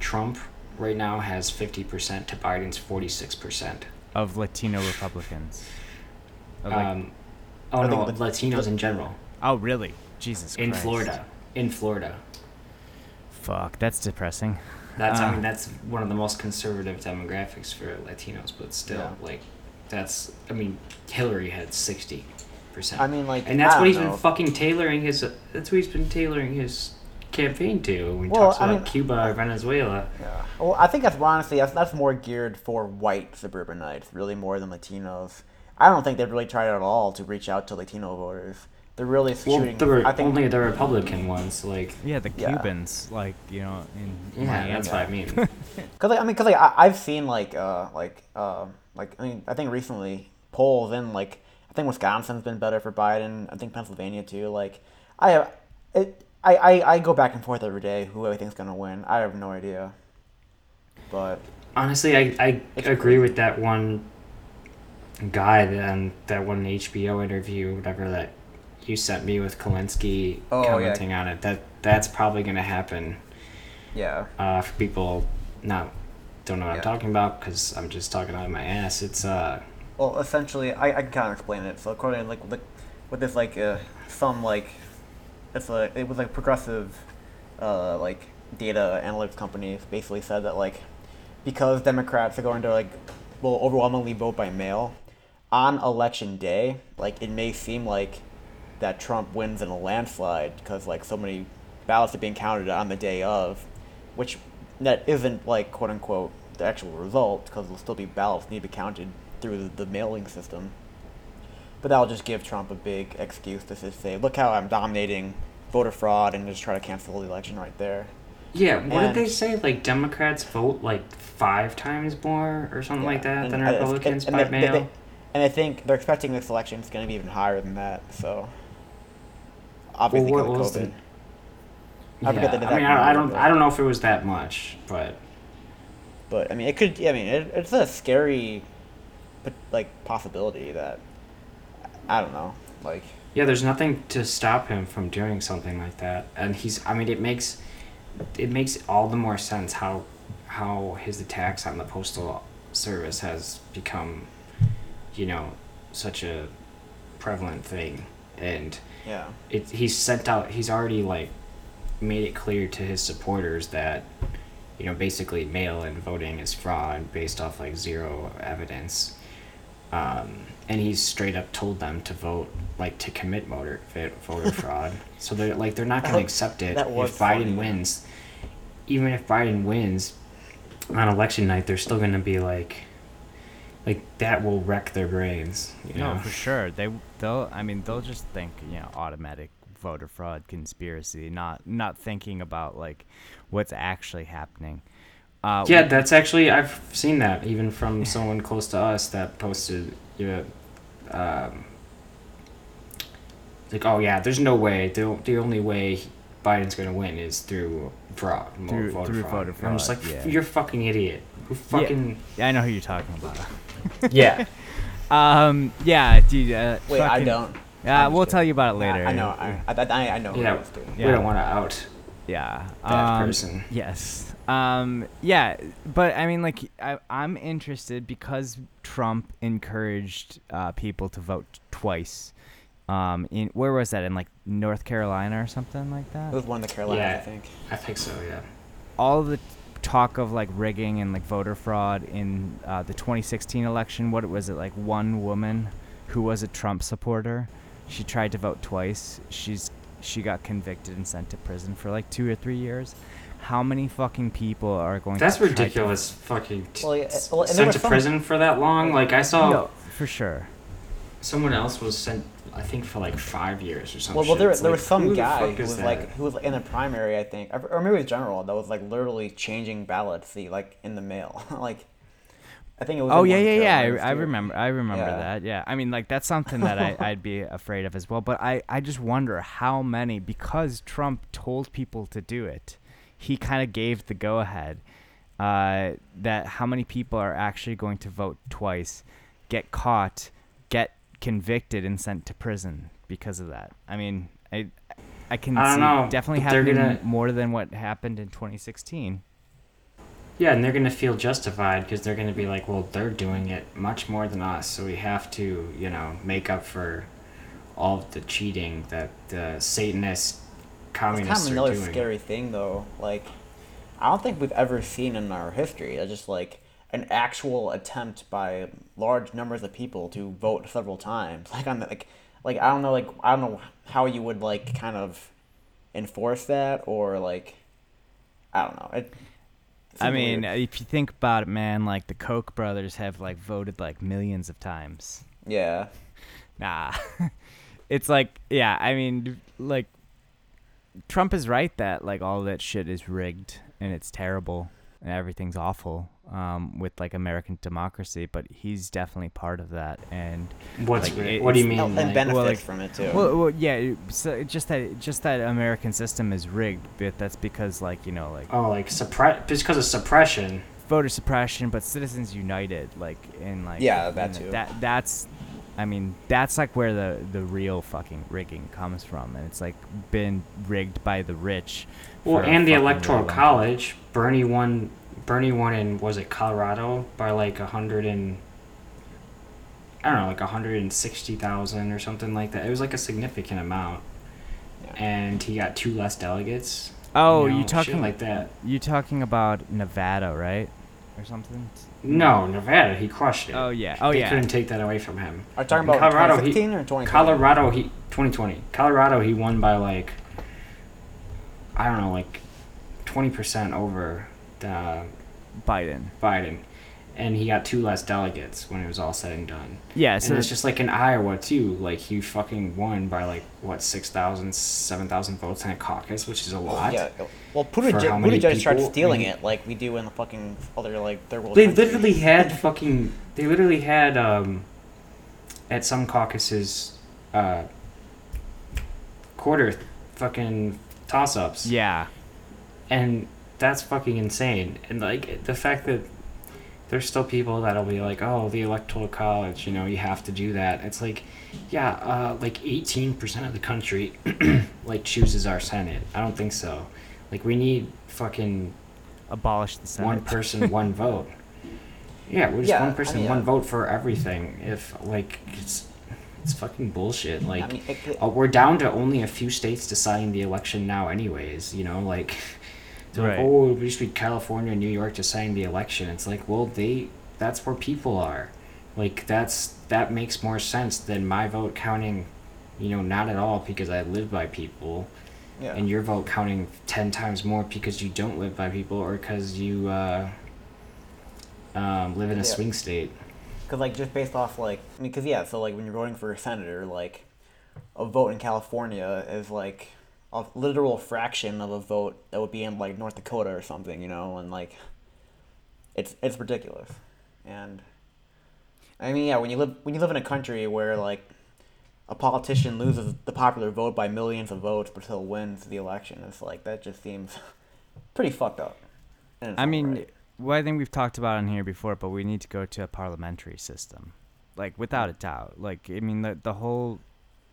[SPEAKER 2] Trump right now has 50% to Biden's 46%.
[SPEAKER 1] Of Latino Republicans. Of, like-
[SPEAKER 2] Um, oh no, Latinos in general
[SPEAKER 1] oh, really? Jesus
[SPEAKER 2] in Florida. In Florida,
[SPEAKER 1] Fuck, that's depressing.
[SPEAKER 2] that's I mean um, that's one of the most conservative demographics for Latinos, but still,
[SPEAKER 3] Yeah.
[SPEAKER 2] like, that's I mean Hillary had sixty percent.
[SPEAKER 3] I mean, like,
[SPEAKER 2] and that's
[SPEAKER 3] I
[SPEAKER 2] what
[SPEAKER 3] don't
[SPEAKER 2] he's
[SPEAKER 3] know.
[SPEAKER 2] been fucking tailoring his. That's what he's been tailoring his campaign to. When he
[SPEAKER 3] Well,
[SPEAKER 2] talks
[SPEAKER 3] I
[SPEAKER 2] about
[SPEAKER 3] mean-
[SPEAKER 2] Cuba or Venezuela.
[SPEAKER 3] Yeah. Well, I think that's honestly that's, that's more geared for white suburbanites, really more than Latinos. I don't think they've really tried at all to reach out to Latino voters. They're really
[SPEAKER 2] Well,
[SPEAKER 3] shooting.
[SPEAKER 2] there were
[SPEAKER 3] I think
[SPEAKER 2] only the Republican ones, like.
[SPEAKER 1] Yeah, the
[SPEAKER 3] Yeah.
[SPEAKER 1] Cubans, like you know, in
[SPEAKER 2] Yeah,
[SPEAKER 1] Miami.
[SPEAKER 2] that's what I mean.
[SPEAKER 3] Cause like, I mean, cause like I, I've seen like uh like uh like I mean I think recently polls in like I think Wisconsin's been better for Biden. I think Pennsylvania too. Like I have it. I, I, I go back and forth every day who I think's gonna win. I have no idea. But
[SPEAKER 2] Honestly, I, I
[SPEAKER 3] It's
[SPEAKER 2] agree with that one guy that um, that one HBO interview, whatever that you sent me with Kalinsky
[SPEAKER 3] Oh, yeah.
[SPEAKER 2] commenting on it. That that's probably gonna happen.
[SPEAKER 3] yeah,
[SPEAKER 2] Uh, for people not don't know what
[SPEAKER 3] Yeah.
[SPEAKER 2] I'm talking about because I'm just talking out of my ass. It's uh
[SPEAKER 3] Well, essentially, I, I can kind of explain it. So according to, like with, with this like uh, some like it's a it was like progressive uh, like data analytics companies basically said that like because Democrats are going to like will overwhelmingly vote by mail on election day, like it may seem like that Trump wins in a landslide because like so many ballots are being counted on the day of, which that isn't like quote unquote the actual result because there'll still be ballots need to be counted through the, the mailing system. But that'll just give Trump a big excuse to just say, "Look how I'm dominating voter fraud," and just try to cancel the election right there.
[SPEAKER 2] yeah. What did they say? Like Democrats vote like five times more or something like that than
[SPEAKER 3] it's- uh,
[SPEAKER 2] Republicans
[SPEAKER 3] and
[SPEAKER 2] by
[SPEAKER 3] they-
[SPEAKER 2] mail.
[SPEAKER 3] they- and I think they're expecting this election is going to be even higher than that. So obviously,
[SPEAKER 2] what
[SPEAKER 3] because
[SPEAKER 2] was
[SPEAKER 3] of
[SPEAKER 2] the-
[SPEAKER 3] COVID. I forget
[SPEAKER 2] yeah,
[SPEAKER 3] the
[SPEAKER 2] I mean, I, I don't,
[SPEAKER 3] but-
[SPEAKER 2] I don't know if it was that much, but
[SPEAKER 3] But I mean, it could. I mean, it, it's a scary, but like possibility that I don't know. Like
[SPEAKER 2] Yeah, there's nothing to stop him from doing something like that, and he's. I mean, it makes it makes all the more sense how how his attacks on the postal service has become, you know, such a prevalent thing, and
[SPEAKER 3] yeah,
[SPEAKER 2] it he's sent out. He's already like made it clear to his supporters that. You know, basically, mail-in voting is fraud based off like zero evidence um, and he's straight up told them to vote like to commit voter voter fraud. So they're like they're not going to accept it
[SPEAKER 3] that was
[SPEAKER 2] if Biden
[SPEAKER 3] funny.
[SPEAKER 2] wins. Even if Biden wins on election night, they're still going to be like like that will wreck their brains. You
[SPEAKER 1] No,
[SPEAKER 2] know?
[SPEAKER 1] for sure. They they'll. I mean, they'll just think you know automatic voter fraud conspiracy, not not thinking about like what's actually happening. Uh,
[SPEAKER 2] Yeah, that's actually I've seen that even from someone close to us that posted yeah, um, like oh yeah, there's no way the the only way Biden's gonna win is through fraud,
[SPEAKER 1] Through-
[SPEAKER 2] voter
[SPEAKER 1] through
[SPEAKER 2] fraud.
[SPEAKER 1] voter
[SPEAKER 2] I'm just like,
[SPEAKER 1] yeah.
[SPEAKER 2] you're a fucking idiot. Who fucking
[SPEAKER 1] Yeah, I know who you're talking about.
[SPEAKER 2] yeah.
[SPEAKER 1] Um, yeah, dude. Uh,
[SPEAKER 3] Wait, I don't.
[SPEAKER 1] Yeah,
[SPEAKER 3] I'm
[SPEAKER 1] we'll
[SPEAKER 3] just
[SPEAKER 1] tell you about it later.
[SPEAKER 3] I, I know. I, I, I, I know. who
[SPEAKER 2] Yeah,
[SPEAKER 3] it is, too.
[SPEAKER 2] we don't want to out
[SPEAKER 1] Yeah.
[SPEAKER 2] that
[SPEAKER 1] um,
[SPEAKER 2] person.
[SPEAKER 1] Yes. Um, yeah, but I mean, like, I, I'm interested because Trump encouraged uh, people to vote twice. Um, in where was that? In like North Carolina or something like that.
[SPEAKER 3] It was one of the Carolinas,
[SPEAKER 2] Yeah.
[SPEAKER 3] I think.
[SPEAKER 2] I think so. Yeah.
[SPEAKER 1] all the talk of like rigging and like voter fraud in uh, the 2016 election. What was it like? One woman who was a Trump supporter, she tried to vote twice. She's she got convicted and sent to prison for like two or three years. How many fucking people are going?
[SPEAKER 2] That's
[SPEAKER 1] to try to-
[SPEAKER 2] ridiculous. Fucking t-
[SPEAKER 3] Well, yeah, well,
[SPEAKER 2] sent to
[SPEAKER 3] some-
[SPEAKER 2] prison for that long. Like I saw
[SPEAKER 1] No, for sure.
[SPEAKER 2] Someone else was sent. I think for like five years or something.
[SPEAKER 3] Well, well, there, there was some
[SPEAKER 2] the
[SPEAKER 3] guy
[SPEAKER 2] fuck
[SPEAKER 3] who
[SPEAKER 2] is
[SPEAKER 3] was
[SPEAKER 2] that?
[SPEAKER 3] like who was in the primary, I think, or or maybe it was general that was like literally changing ballots, see, like in the mail, like. I think it was.
[SPEAKER 1] Oh yeah, yeah,
[SPEAKER 3] of
[SPEAKER 1] yeah. I, I remember. I remember
[SPEAKER 3] Yeah.
[SPEAKER 1] that. Yeah. I mean, like that's something that I, I'd be afraid of as well. But I, I just wonder how many because Trump told people to do it. He kind of gave the go ahead. Uh, that how many people are actually going to vote twice, get caught, get convicted, and sent to prison because of that. I mean, I, I can
[SPEAKER 2] I don't
[SPEAKER 1] see
[SPEAKER 2] know,
[SPEAKER 1] definitely happening
[SPEAKER 2] gonna-
[SPEAKER 1] more than what happened in 2016.
[SPEAKER 2] Yeah, and they're gonna feel justified because they're gonna be like, well, they're doing it much more than us, so we have to, you know, make up for all of the cheating that the Satanist
[SPEAKER 3] It's kind of
[SPEAKER 2] are
[SPEAKER 3] another
[SPEAKER 2] doing.
[SPEAKER 3] scary thing, though. Like, I don't think we've ever seen in our history that just like an actual attempt by large numbers of people to vote several times. Like, on the, like, like I don't know, like I don't know how you would like kind of enforce that or like, I don't know. It,
[SPEAKER 1] I mean,
[SPEAKER 3] weird.
[SPEAKER 1] if you think about it, man, like the Koch brothers have like voted like millions of times.
[SPEAKER 3] yeah.
[SPEAKER 1] Nah, it's like, yeah, I mean, like Trump is right that like all that shit is rigged and it's terrible and everything's awful um, with like American democracy, but he's definitely part of that. And
[SPEAKER 2] What's
[SPEAKER 1] like, it-
[SPEAKER 2] what do you mean?
[SPEAKER 3] And
[SPEAKER 2] like-
[SPEAKER 3] benefits
[SPEAKER 1] well, like-
[SPEAKER 3] from it too.
[SPEAKER 1] well, well, yeah, so just that just that American system is rigged, but that's because like you know like
[SPEAKER 2] oh, like suppress just because of suppression.
[SPEAKER 1] voter suppression, but Citizens United, like in like
[SPEAKER 3] Yeah, that too.
[SPEAKER 1] That that's, I mean, that's like where the the real fucking rigging comes from, and it's like been rigged by the rich.
[SPEAKER 2] Well,
[SPEAKER 1] for
[SPEAKER 2] and the electoral
[SPEAKER 1] really
[SPEAKER 2] college, Bernie won. Bernie won in was it Colorado by like a hundred and. I don't know, like a hundred and sixty thousand or something like that. It was like a significant amount,
[SPEAKER 3] Yeah.
[SPEAKER 2] and he got two less delegates.
[SPEAKER 1] Oh,
[SPEAKER 2] you,
[SPEAKER 1] you talking
[SPEAKER 2] like that?
[SPEAKER 1] You talking about Nevada, right, or something?
[SPEAKER 2] No, Nevada, he crushed it.
[SPEAKER 1] Oh yeah. Oh
[SPEAKER 2] they
[SPEAKER 1] yeah.
[SPEAKER 2] couldn't take that away from him.
[SPEAKER 3] Are you talking
[SPEAKER 2] in
[SPEAKER 3] about
[SPEAKER 2] Colorado, he-
[SPEAKER 3] 2015 or 2020?
[SPEAKER 2] Colorado, he 2020. Colorado, he won by like I don't know, like twenty percent over the
[SPEAKER 1] Biden.
[SPEAKER 2] Biden, and he got two less delegates when it was all said and done.
[SPEAKER 1] Yeah.
[SPEAKER 2] And it's just like in Iowa too. Like he fucking won by like what 6,000, 7,000 votes in a caucus, which is a lot.
[SPEAKER 3] Yeah. Well,
[SPEAKER 2] For
[SPEAKER 3] Buttigieg,
[SPEAKER 2] how many
[SPEAKER 3] Buttigieg started stealing
[SPEAKER 2] I mean-
[SPEAKER 3] it like we do in the fucking other like third world
[SPEAKER 2] They
[SPEAKER 3] countries.
[SPEAKER 2] literally had fucking. They literally had um, at some caucuses, uh, quarter fucking toss ups.
[SPEAKER 1] yeah.
[SPEAKER 2] and that's fucking insane. And like the fact that there's still people that'll be like, oh, the electoral college, you know, you have to do that. It's like, yeah, uh, like 18% of the country like chooses our senate. I don't think so. Like we need fucking
[SPEAKER 1] Abolish the Senate.
[SPEAKER 2] one person, one vote. Yeah, we're just
[SPEAKER 3] Yeah,
[SPEAKER 2] one person,
[SPEAKER 3] mean,
[SPEAKER 2] one
[SPEAKER 3] yeah.
[SPEAKER 2] vote for everything. If like it's it's fucking bullshit. Like
[SPEAKER 3] I mean, it, it-
[SPEAKER 2] uh, we're down to only a few states deciding the election now, anyways. You know, like, they're like, oh, it just to be California, and New York deciding the election. It's like, well, they that's where people are. Like that's that makes more sense than my vote counting. You know, not at all because I live by people,
[SPEAKER 3] yeah.
[SPEAKER 2] and your vote counting ten times more because you don't live by people or because you uh, um, live in a
[SPEAKER 3] Yeah.
[SPEAKER 2] swing state.
[SPEAKER 3] Because like just based off like I mean, because yeah, so like when you're voting for a senator, like a vote in California is like a literal fraction of a vote that would be in like North Dakota or something, you know, and like it's it's ridiculous. And I mean, yeah, when you live when you live in a country where like a politician loses the popular vote by millions of votes, but still wins the election. It's like that just seems pretty fucked up.
[SPEAKER 1] I mean,
[SPEAKER 3] right.
[SPEAKER 1] Well, I think we've talked about on here before, but we need to go to a parliamentary system, like without a doubt. Like, I mean, the the whole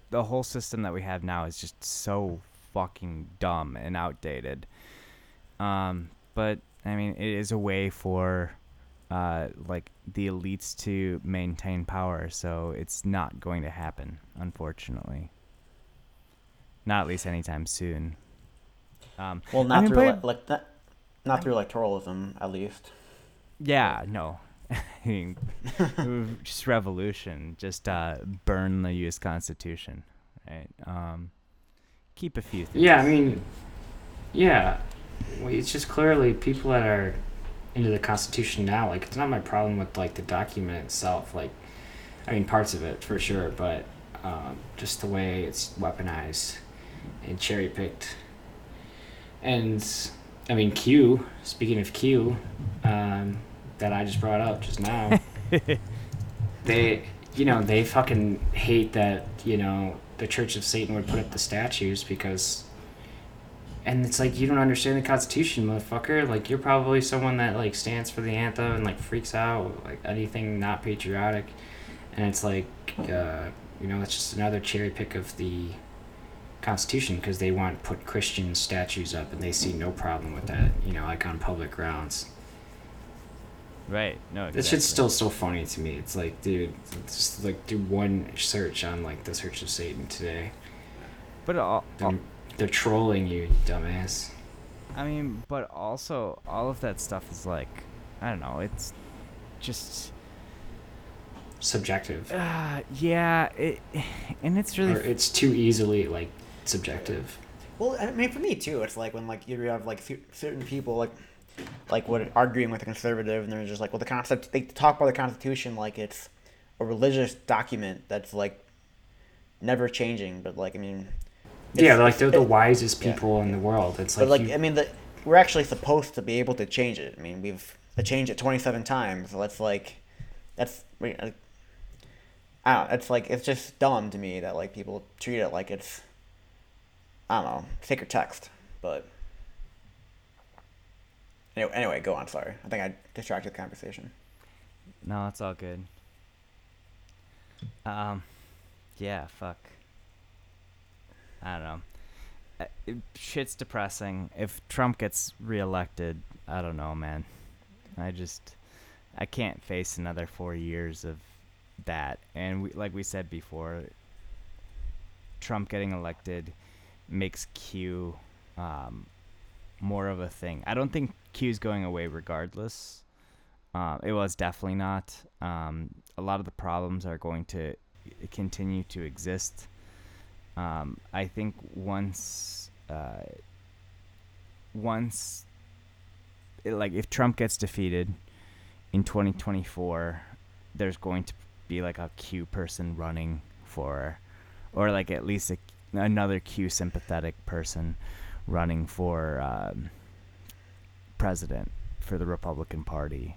[SPEAKER 1] the whole system that we have now is just so fucking dumb and outdated. Um, but I mean, it is a way for uh, like the elites to maintain power, so it's not going to happen, unfortunately. Not at least anytime soon. Um,
[SPEAKER 3] well,
[SPEAKER 1] I
[SPEAKER 3] not
[SPEAKER 1] mean,
[SPEAKER 3] through ele- like not, not through electoralism, at least.
[SPEAKER 1] Yeah, no. I mean, just revolution. Just uh, burn the U.S. Constitution, right? Um, keep a few things.
[SPEAKER 2] Yeah, I mean, yeah. Well, it's just clearly people that are into the Constitution now. Like, it's not my problem with like the document itself. Like, I mean, parts of it for sure, but um, just the way it's weaponized and cherry picked. And I mean, Q. Speaking of Q, um, that I just brought up just now. they, you know, they fucking hate that you know the Church of Satan would put up the statues because. And it's like you don't understand the Constitution, motherfucker. Like you're probably someone that like stands for the anthem and like freaks out like anything not patriotic, and it's like, uh, you know, it's just another cherry pick of the Constitution because they want to put Christian statues up and they see no problem with that. You know, like on public grounds.
[SPEAKER 1] Right. No.
[SPEAKER 2] This shit's still so funny to me. It's like, dude, just like do one search on like the Search of Satan today.
[SPEAKER 1] But all,
[SPEAKER 2] They're, they're trolling you, you dumbass.
[SPEAKER 1] I mean, but also all of that stuff is like, I don't know. It's just,
[SPEAKER 2] Subjective.
[SPEAKER 1] uh, yeah. It, and it's really
[SPEAKER 2] Or it's too easily like subjective.
[SPEAKER 3] Well, I mean, for me too, it's like when like you have like cer- certain people like like what arguing with a conservative, and they're just like, well, the concept they talk about the Constitution like it's a religious document that's like never changing, but like I mean,
[SPEAKER 2] yeah, they're like they're the
[SPEAKER 3] it-
[SPEAKER 2] wisest
[SPEAKER 3] yeah.
[SPEAKER 2] people in the world. It's
[SPEAKER 3] But
[SPEAKER 2] like,
[SPEAKER 3] like
[SPEAKER 2] you-
[SPEAKER 3] I mean, the, we're actually supposed to be able to change it. I mean, we've changed it twenty seven times. So that's like, that's I don't know. It's like it's just dumb to me that like people treat it like it's I don't know sacred text. But anyway, anyway, go on. Sorry, I think I distracted the conversation.
[SPEAKER 1] no. It's all good. Um, yeah. Fuck. I don't know. Uh, It, shit's depressing. If Trump gets reelected, I don't know, man. I just, I can't face another four years of that. And we, like we said before, Trump getting elected makes Q um, more of a thing. I don't think Q's going away regardless. Uh, it was definitely not. Um, a lot of the problems are going to continue to exist. Um, I think once, uh, once, it, like if Trump gets defeated in 2024, there's going to be like a Q person running for, or like at least a, another Q sympathetic person running for um, president for the Republican Party.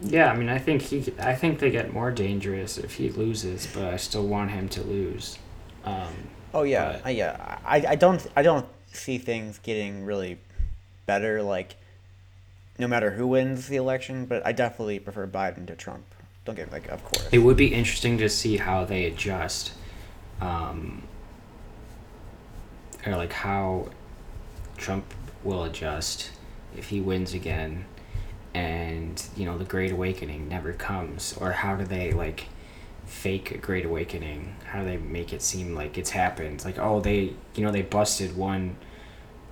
[SPEAKER 2] yeah, I mean, I think he, I think they get more dangerous if he loses, but I still want him to lose. Um,
[SPEAKER 3] Oh yeah,
[SPEAKER 2] But-
[SPEAKER 3] uh, yeah. I, I don't I don't see things getting really better like no matter who wins the election, but I definitely prefer Biden to Trump. Don't get like of course.
[SPEAKER 2] It would be interesting to see how they adjust, um, or like how Trump will adjust if he wins again, and you know the Great Awakening never comes, or how do they like fake a Great Awakening? How do they make it seem like it's happened? Like oh they you know they busted one,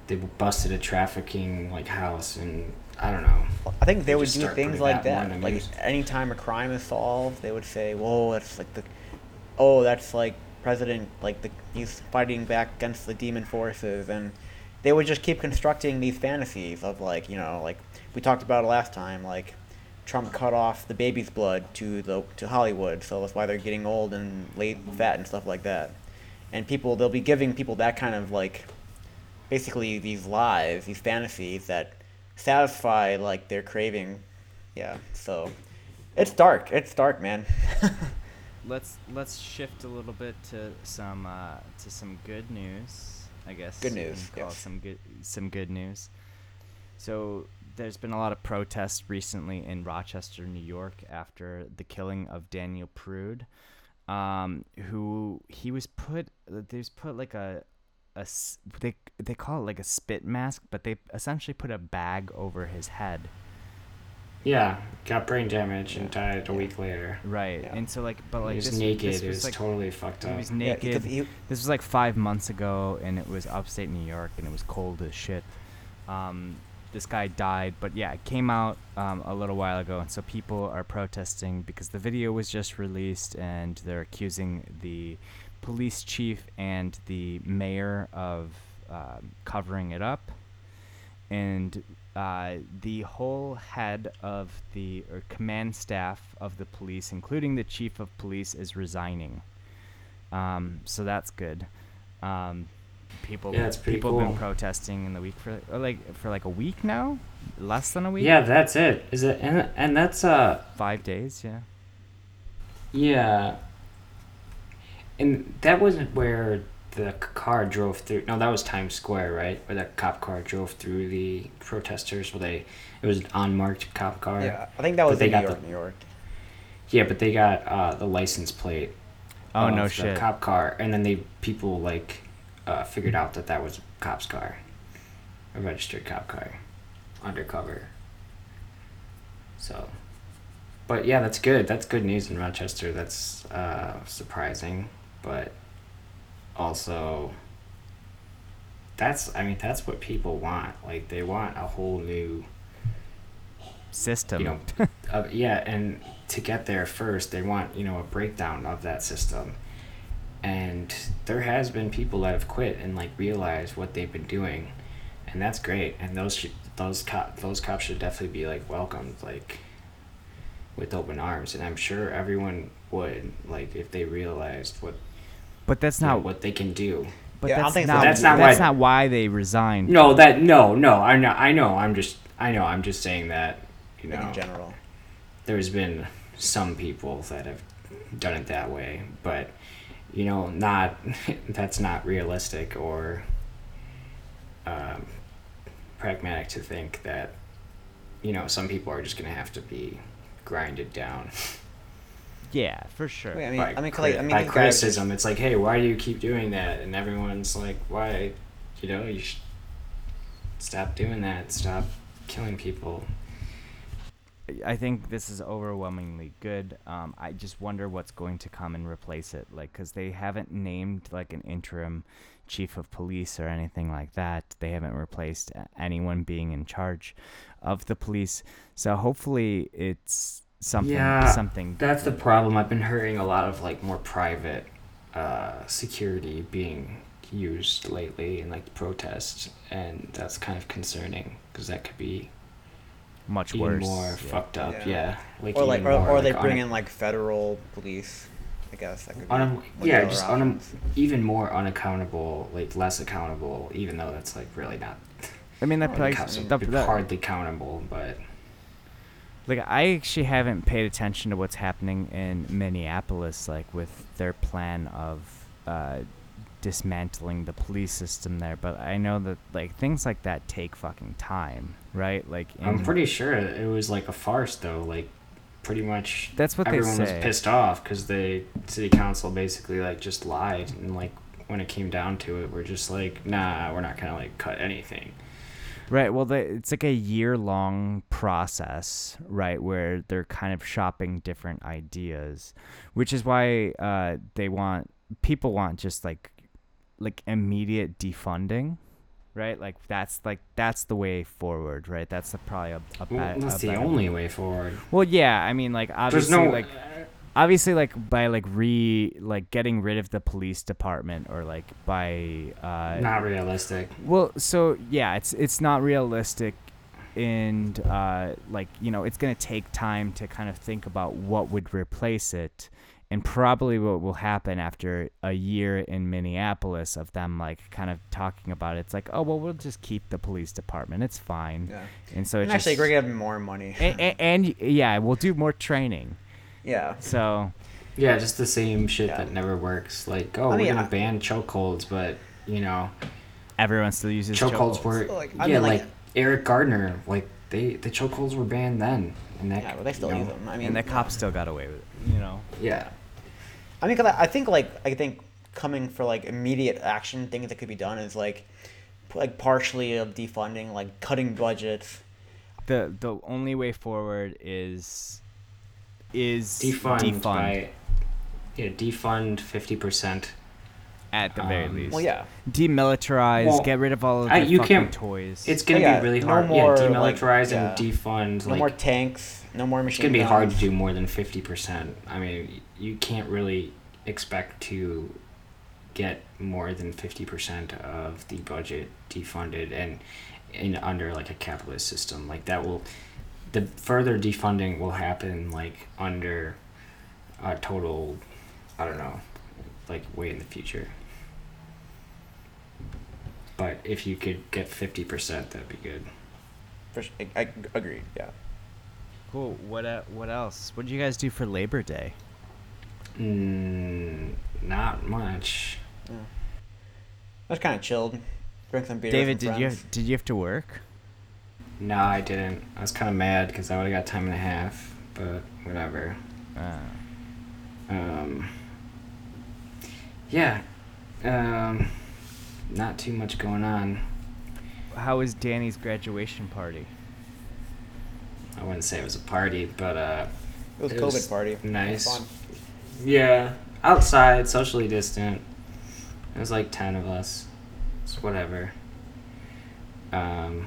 [SPEAKER 2] they busted a trafficking like house and I don't know.
[SPEAKER 3] I think they
[SPEAKER 2] They
[SPEAKER 3] would do things like
[SPEAKER 2] that
[SPEAKER 3] that. Like anytime a crime is solved, they would say, "Whoa, that's like the, oh, that's like president, like the he's fighting back against the demon forces," and they would just keep constructing these fantasies of like, you know, like we talked about it last time, like Trump cut off the baby's blood to the to Hollywood, so that's why they're getting old and late fat and stuff like that. And people, they'll be giving people that kind of like, basically these lies, these fantasies that satisfy like their craving. Yeah, so it's dark. It's dark, man.
[SPEAKER 1] let's let's shift a little bit to some uh, to some good news. I guess.
[SPEAKER 3] Good news,
[SPEAKER 1] Call
[SPEAKER 3] yes.
[SPEAKER 1] some good some good news. So there's been a lot of protests recently in Rochester, New York, after the killing of Daniel Prude, um, who he was put. There's put like a a they they call it like a spit mask, but they essentially put a bag over his head.
[SPEAKER 2] Yeah, got brain damage and died a week later.
[SPEAKER 1] Right,
[SPEAKER 3] Yeah.
[SPEAKER 1] and so like, but like
[SPEAKER 2] he was
[SPEAKER 1] this,
[SPEAKER 2] naked.
[SPEAKER 1] this
[SPEAKER 2] it
[SPEAKER 1] was
[SPEAKER 2] was
[SPEAKER 1] like
[SPEAKER 2] totally fucked up.
[SPEAKER 1] he
[SPEAKER 2] up.
[SPEAKER 1] was naked.
[SPEAKER 3] because he-
[SPEAKER 1] This was like five months ago, and it was upstate New York, and it was cold as shit. Um, this guy died, but yeah, it came out um, a little while ago, and so people are protesting because the video was just released, and they're accusing the police chief and the mayor of um covering it up, and uh, the whole head of the or command staff of the police, including the chief of police, is resigning. Um, so that's good. Um, people
[SPEAKER 2] Yeah, it's
[SPEAKER 1] people have been protesting in the week for like for like a week now, less than a week.
[SPEAKER 2] Yeah, that's it. Is it? And and that's uh
[SPEAKER 1] five days. Yeah.
[SPEAKER 2] yeah. And that wasn't where the car drove through. No, that was Times Square, right? Where that cop car drove through the protesters. Where they, it was an unmarked cop car.
[SPEAKER 3] yeah, I think that was
[SPEAKER 2] they
[SPEAKER 3] in New
[SPEAKER 2] got
[SPEAKER 3] York,
[SPEAKER 2] the-
[SPEAKER 3] New York.
[SPEAKER 2] Yeah, but they got uh, the license plate.
[SPEAKER 1] Oh no
[SPEAKER 2] the
[SPEAKER 1] shit.
[SPEAKER 2] cop car, and then they people like uh, figured out that that was a cop's car, a registered cop car, undercover. So, but yeah, that's good. That's good news in Rochester. That's uh, surprising, but also that's I mean that's what people want. Like they want a whole new
[SPEAKER 1] System.
[SPEAKER 2] you know, uh, yeah, and to get there first, they want you know a breakdown of that system, and there has been people that have quit and like realized what they've been doing, and that's great. And those should, those cop those cops should definitely be like welcomed like with open arms, and I'm sure everyone would like if they realized what
[SPEAKER 1] but that's not.
[SPEAKER 2] what they can do.
[SPEAKER 1] but
[SPEAKER 3] Yeah, I don't
[SPEAKER 1] that's not.
[SPEAKER 3] so.
[SPEAKER 2] That's not
[SPEAKER 1] that's
[SPEAKER 2] why-
[SPEAKER 1] not why they resigned.
[SPEAKER 2] No, that no no I know I know I'm just I know I'm just saying that you know
[SPEAKER 3] in general.
[SPEAKER 2] there's been some people that have done it that way, but you know, not that's not realistic or um, pragmatic to think that you know some people are just gonna have to be grinded down
[SPEAKER 1] Yeah, for sure.
[SPEAKER 3] Wait, I mean,
[SPEAKER 2] by,
[SPEAKER 3] I mean, like, I mean,
[SPEAKER 2] by
[SPEAKER 3] these guys
[SPEAKER 2] criticism. It's like, hey, why do you keep doing that? And everyone's like, why? You know, you should stop doing that. Stop killing people.
[SPEAKER 1] I think this is overwhelmingly good. Um, I just wonder what's going to come and replace it, like, because they haven't named like an interim chief of police or anything like that. They haven't replaced anyone being in charge of the police. So hopefully, it's something.
[SPEAKER 2] Yeah,
[SPEAKER 1] something.
[SPEAKER 2] That's the problem. I've been hearing a lot of like more private uh, security being used lately in like protests, and that's kind of concerning because that could be
[SPEAKER 1] much
[SPEAKER 2] even
[SPEAKER 1] worse.
[SPEAKER 2] more
[SPEAKER 1] yeah.
[SPEAKER 2] fucked up.
[SPEAKER 3] Yeah.
[SPEAKER 2] Yeah, like
[SPEAKER 3] Or like,
[SPEAKER 2] even
[SPEAKER 3] or,
[SPEAKER 2] more,
[SPEAKER 3] or they
[SPEAKER 2] like,
[SPEAKER 3] bring
[SPEAKER 2] un-
[SPEAKER 3] in like federal police. I guess that could be.
[SPEAKER 2] un-
[SPEAKER 3] one of
[SPEAKER 2] yeah, just
[SPEAKER 3] other
[SPEAKER 2] un- even more unaccountable, like less accountable, even though that's like really not.
[SPEAKER 1] I mean, that
[SPEAKER 2] the
[SPEAKER 1] place.
[SPEAKER 2] cops are
[SPEAKER 1] the- the-
[SPEAKER 2] hardly countable, but
[SPEAKER 1] Like I actually haven't paid attention to what's happening in Minneapolis, like with their plan of uh, dismantling the police system there. But I know that like things like that take fucking time, right? Like
[SPEAKER 2] I'm pretty sure it was like a farce though. Like pretty much
[SPEAKER 1] That's what they
[SPEAKER 2] everyone was pissed off because the city council basically like just lied and like when it came down to it, we're just like, nah, we're not gonna like cut anything.
[SPEAKER 1] Right. Well, they, it's like a year long process, right, where they're kind of shopping different ideas, which is why uh, they want people want just like like immediate defunding, right? Like that's like that's the way forward, right? That's the, probably a, a,
[SPEAKER 2] Well, that's
[SPEAKER 1] a
[SPEAKER 2] the only way forward.
[SPEAKER 1] Well, yeah. I mean, like obviously,
[SPEAKER 2] no
[SPEAKER 1] like obviously like by like re like getting rid of the police department or like by uh
[SPEAKER 2] not realistic.
[SPEAKER 1] well, so yeah, it's it's not realistic, and uh, like you know, it's gonna take time to kind of think about what would replace it, and probably what will happen after a year in Minneapolis of them like kind of talking about it. It's like, oh well, we'll just keep the police department. It's fine,
[SPEAKER 3] Yeah.
[SPEAKER 1] and so
[SPEAKER 3] And
[SPEAKER 1] it's
[SPEAKER 3] actually,
[SPEAKER 1] just,
[SPEAKER 3] we're gonna have more money.
[SPEAKER 1] and, and, and yeah, we'll do more training.
[SPEAKER 3] Yeah.
[SPEAKER 1] So,
[SPEAKER 2] Yeah, just the same shit
[SPEAKER 3] Yeah.
[SPEAKER 2] that never works. Like, oh,
[SPEAKER 3] I
[SPEAKER 2] we're gonna
[SPEAKER 3] I-
[SPEAKER 2] ban chokeholds, but you know,
[SPEAKER 1] Everyone still uses
[SPEAKER 2] chokeholds
[SPEAKER 1] chokeholds.
[SPEAKER 2] were
[SPEAKER 3] Like,
[SPEAKER 2] yeah,
[SPEAKER 3] I mean,
[SPEAKER 2] like,
[SPEAKER 3] like-
[SPEAKER 2] Eric Garner, like they the chokeholds were banned then, and that
[SPEAKER 3] Yeah, but they still
[SPEAKER 2] you
[SPEAKER 3] use
[SPEAKER 2] know,
[SPEAKER 3] them. I mean,
[SPEAKER 1] and the cops still got away with it. You know.
[SPEAKER 2] Yeah,
[SPEAKER 3] I mean, 'cause I I think like I think coming for like immediate action things that could be done is like like partially of defunding, like cutting budgets.
[SPEAKER 1] The the only way forward is is
[SPEAKER 2] defund,
[SPEAKER 1] defund
[SPEAKER 2] by yeah defund fifty percent.
[SPEAKER 1] at the very
[SPEAKER 2] um,
[SPEAKER 1] least.
[SPEAKER 3] Well, yeah.
[SPEAKER 1] Demilitarize.
[SPEAKER 2] Well,
[SPEAKER 1] get rid of all of the
[SPEAKER 2] I- you
[SPEAKER 1] fucking
[SPEAKER 2] can't-
[SPEAKER 1] toys.
[SPEAKER 2] It's gonna
[SPEAKER 3] yeah,
[SPEAKER 2] be really
[SPEAKER 3] no
[SPEAKER 2] hard.
[SPEAKER 3] more,
[SPEAKER 2] yeah,
[SPEAKER 3] like,
[SPEAKER 2] demilitarize
[SPEAKER 3] yeah.
[SPEAKER 2] and defund.
[SPEAKER 3] No
[SPEAKER 2] like,
[SPEAKER 3] more tanks. No more
[SPEAKER 2] machines.
[SPEAKER 3] it's
[SPEAKER 2] gonna be hard to do more than fifty percent. I mean, you can't really expect to get more than fifty percent of the budget defunded and in under like a capitalist system. Like that will the further defunding will happen like under a total I don't know, like way in the future. But if you could get fifty percent, that'd be good.
[SPEAKER 3] For sh- I, I agreed. Yeah.
[SPEAKER 1] cool. What uh, what else? What did you guys do for Labor Day?
[SPEAKER 2] Mm, not much.
[SPEAKER 3] I was kind of chilled. Drink some beer.
[SPEAKER 1] David,
[SPEAKER 3] with some
[SPEAKER 1] did you
[SPEAKER 3] friends.
[SPEAKER 1] have, did you have to work?
[SPEAKER 2] No, I didn't. I was kind of mad because I would have got time and a half, but whatever.
[SPEAKER 1] Uh,
[SPEAKER 2] Um, yeah. Um, not too much going on.
[SPEAKER 1] how was Danny's graduation party?
[SPEAKER 2] I wouldn't say it was a party, but uh,
[SPEAKER 3] It was
[SPEAKER 2] It
[SPEAKER 3] COVID
[SPEAKER 2] was
[SPEAKER 3] party.
[SPEAKER 2] Nice.
[SPEAKER 3] fun.
[SPEAKER 2] yeah, outside, socially distant. It was like ten of us. It's whatever. Um,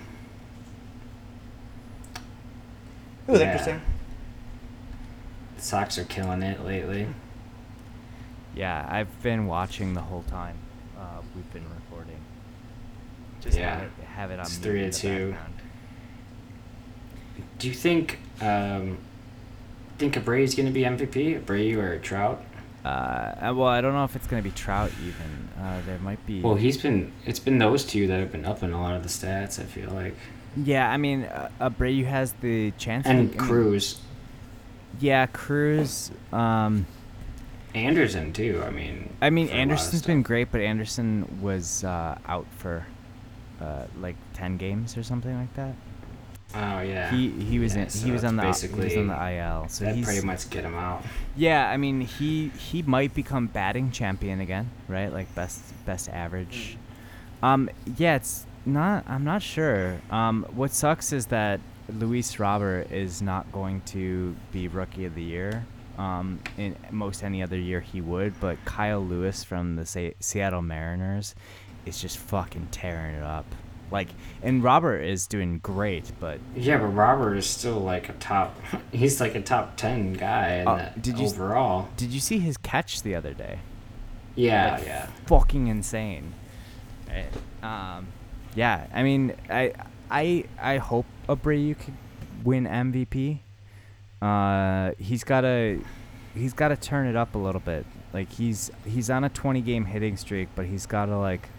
[SPEAKER 3] It was
[SPEAKER 2] Yeah.
[SPEAKER 3] interesting.
[SPEAKER 2] the Sox are killing it lately.
[SPEAKER 1] Yeah, I've been watching the whole time. Uh, we've been recording. Just
[SPEAKER 2] Yeah.
[SPEAKER 1] have it, have it on
[SPEAKER 2] It's three
[SPEAKER 1] in
[SPEAKER 2] to
[SPEAKER 1] the
[SPEAKER 2] two.
[SPEAKER 1] background.
[SPEAKER 2] Do you think um, think Abreu's gonna be MVP? Abreu or Trout?
[SPEAKER 1] Uh, uh, well, I don't know if it's gonna be Trout even. Uh, there might be.
[SPEAKER 2] Well, he's been. It's been those two that have been up in a lot of the stats. I feel like,
[SPEAKER 1] Yeah, I mean, uh, Abreu has the chance.
[SPEAKER 2] and Cruz,
[SPEAKER 1] Yeah, Cruz. Um,
[SPEAKER 2] Anderson too. I mean,
[SPEAKER 1] I mean,
[SPEAKER 2] for a lot of
[SPEAKER 1] Anderson's been great, but Anderson was uh, out for uh, like ten games or something like that.
[SPEAKER 2] Oh yeah.
[SPEAKER 1] He he was
[SPEAKER 2] Yeah,
[SPEAKER 1] in,
[SPEAKER 2] so
[SPEAKER 1] he was on the he
[SPEAKER 2] basically
[SPEAKER 1] was on the IL. So
[SPEAKER 2] that pretty much get him out.
[SPEAKER 1] yeah. I mean, he he might become batting champion again, right? Like best best average. Um, yeah, it's not. I'm not sure. Um, what sucks is that Luis Robert is not going to be rookie of the year. Um, in most any other year he would, but Kyle Lewis from the Se- Seattle Mariners is just fucking tearing it up. Like, and Robert is doing great, but
[SPEAKER 2] Yeah, but Robert is still like a top. He's like a top ten guy
[SPEAKER 1] Uh, did you
[SPEAKER 2] overall.
[SPEAKER 1] did you see his catch the other day?
[SPEAKER 2] Yeah,
[SPEAKER 1] Like,
[SPEAKER 2] yeah.
[SPEAKER 1] fucking insane. Right. Um, yeah, I mean, I I I hope Abreu could win MVP. Uh, he's gotta he's gotta turn it up a little bit. Like he's he's on a 20 game hitting streak, but he's gotta like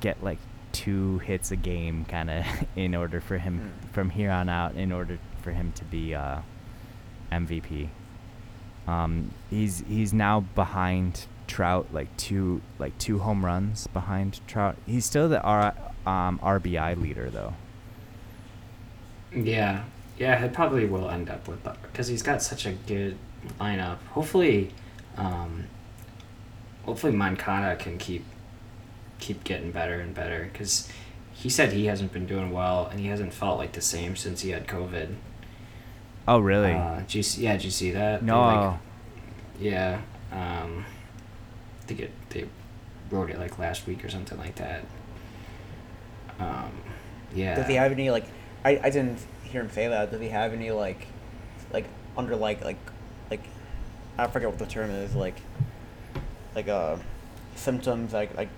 [SPEAKER 1] get like two hits a game kind of in order for him from here on out in order for him to be uh, MVP. Um, he's he's now behind Trout like two like two home runs behind Trout. He's still the R, um, RBI leader though.
[SPEAKER 2] Yeah, yeah, he probably will end up with because he's got such a good lineup. Hopefully, um, hopefully Moncada can keep keep getting better and better because he said he hasn't been doing well and he hasn't felt like the same since he had COVID.
[SPEAKER 1] Oh really?
[SPEAKER 2] Uh, did you yeah, did you see that?
[SPEAKER 1] No.
[SPEAKER 2] like, yeah, um, think it they wrote it like last week or something like that. Um, yeah.
[SPEAKER 3] Does he have any like? I, I didn't hear him say that. Does he have any like, like under like like, like, I forget what the term is like, like uh, symptoms like like,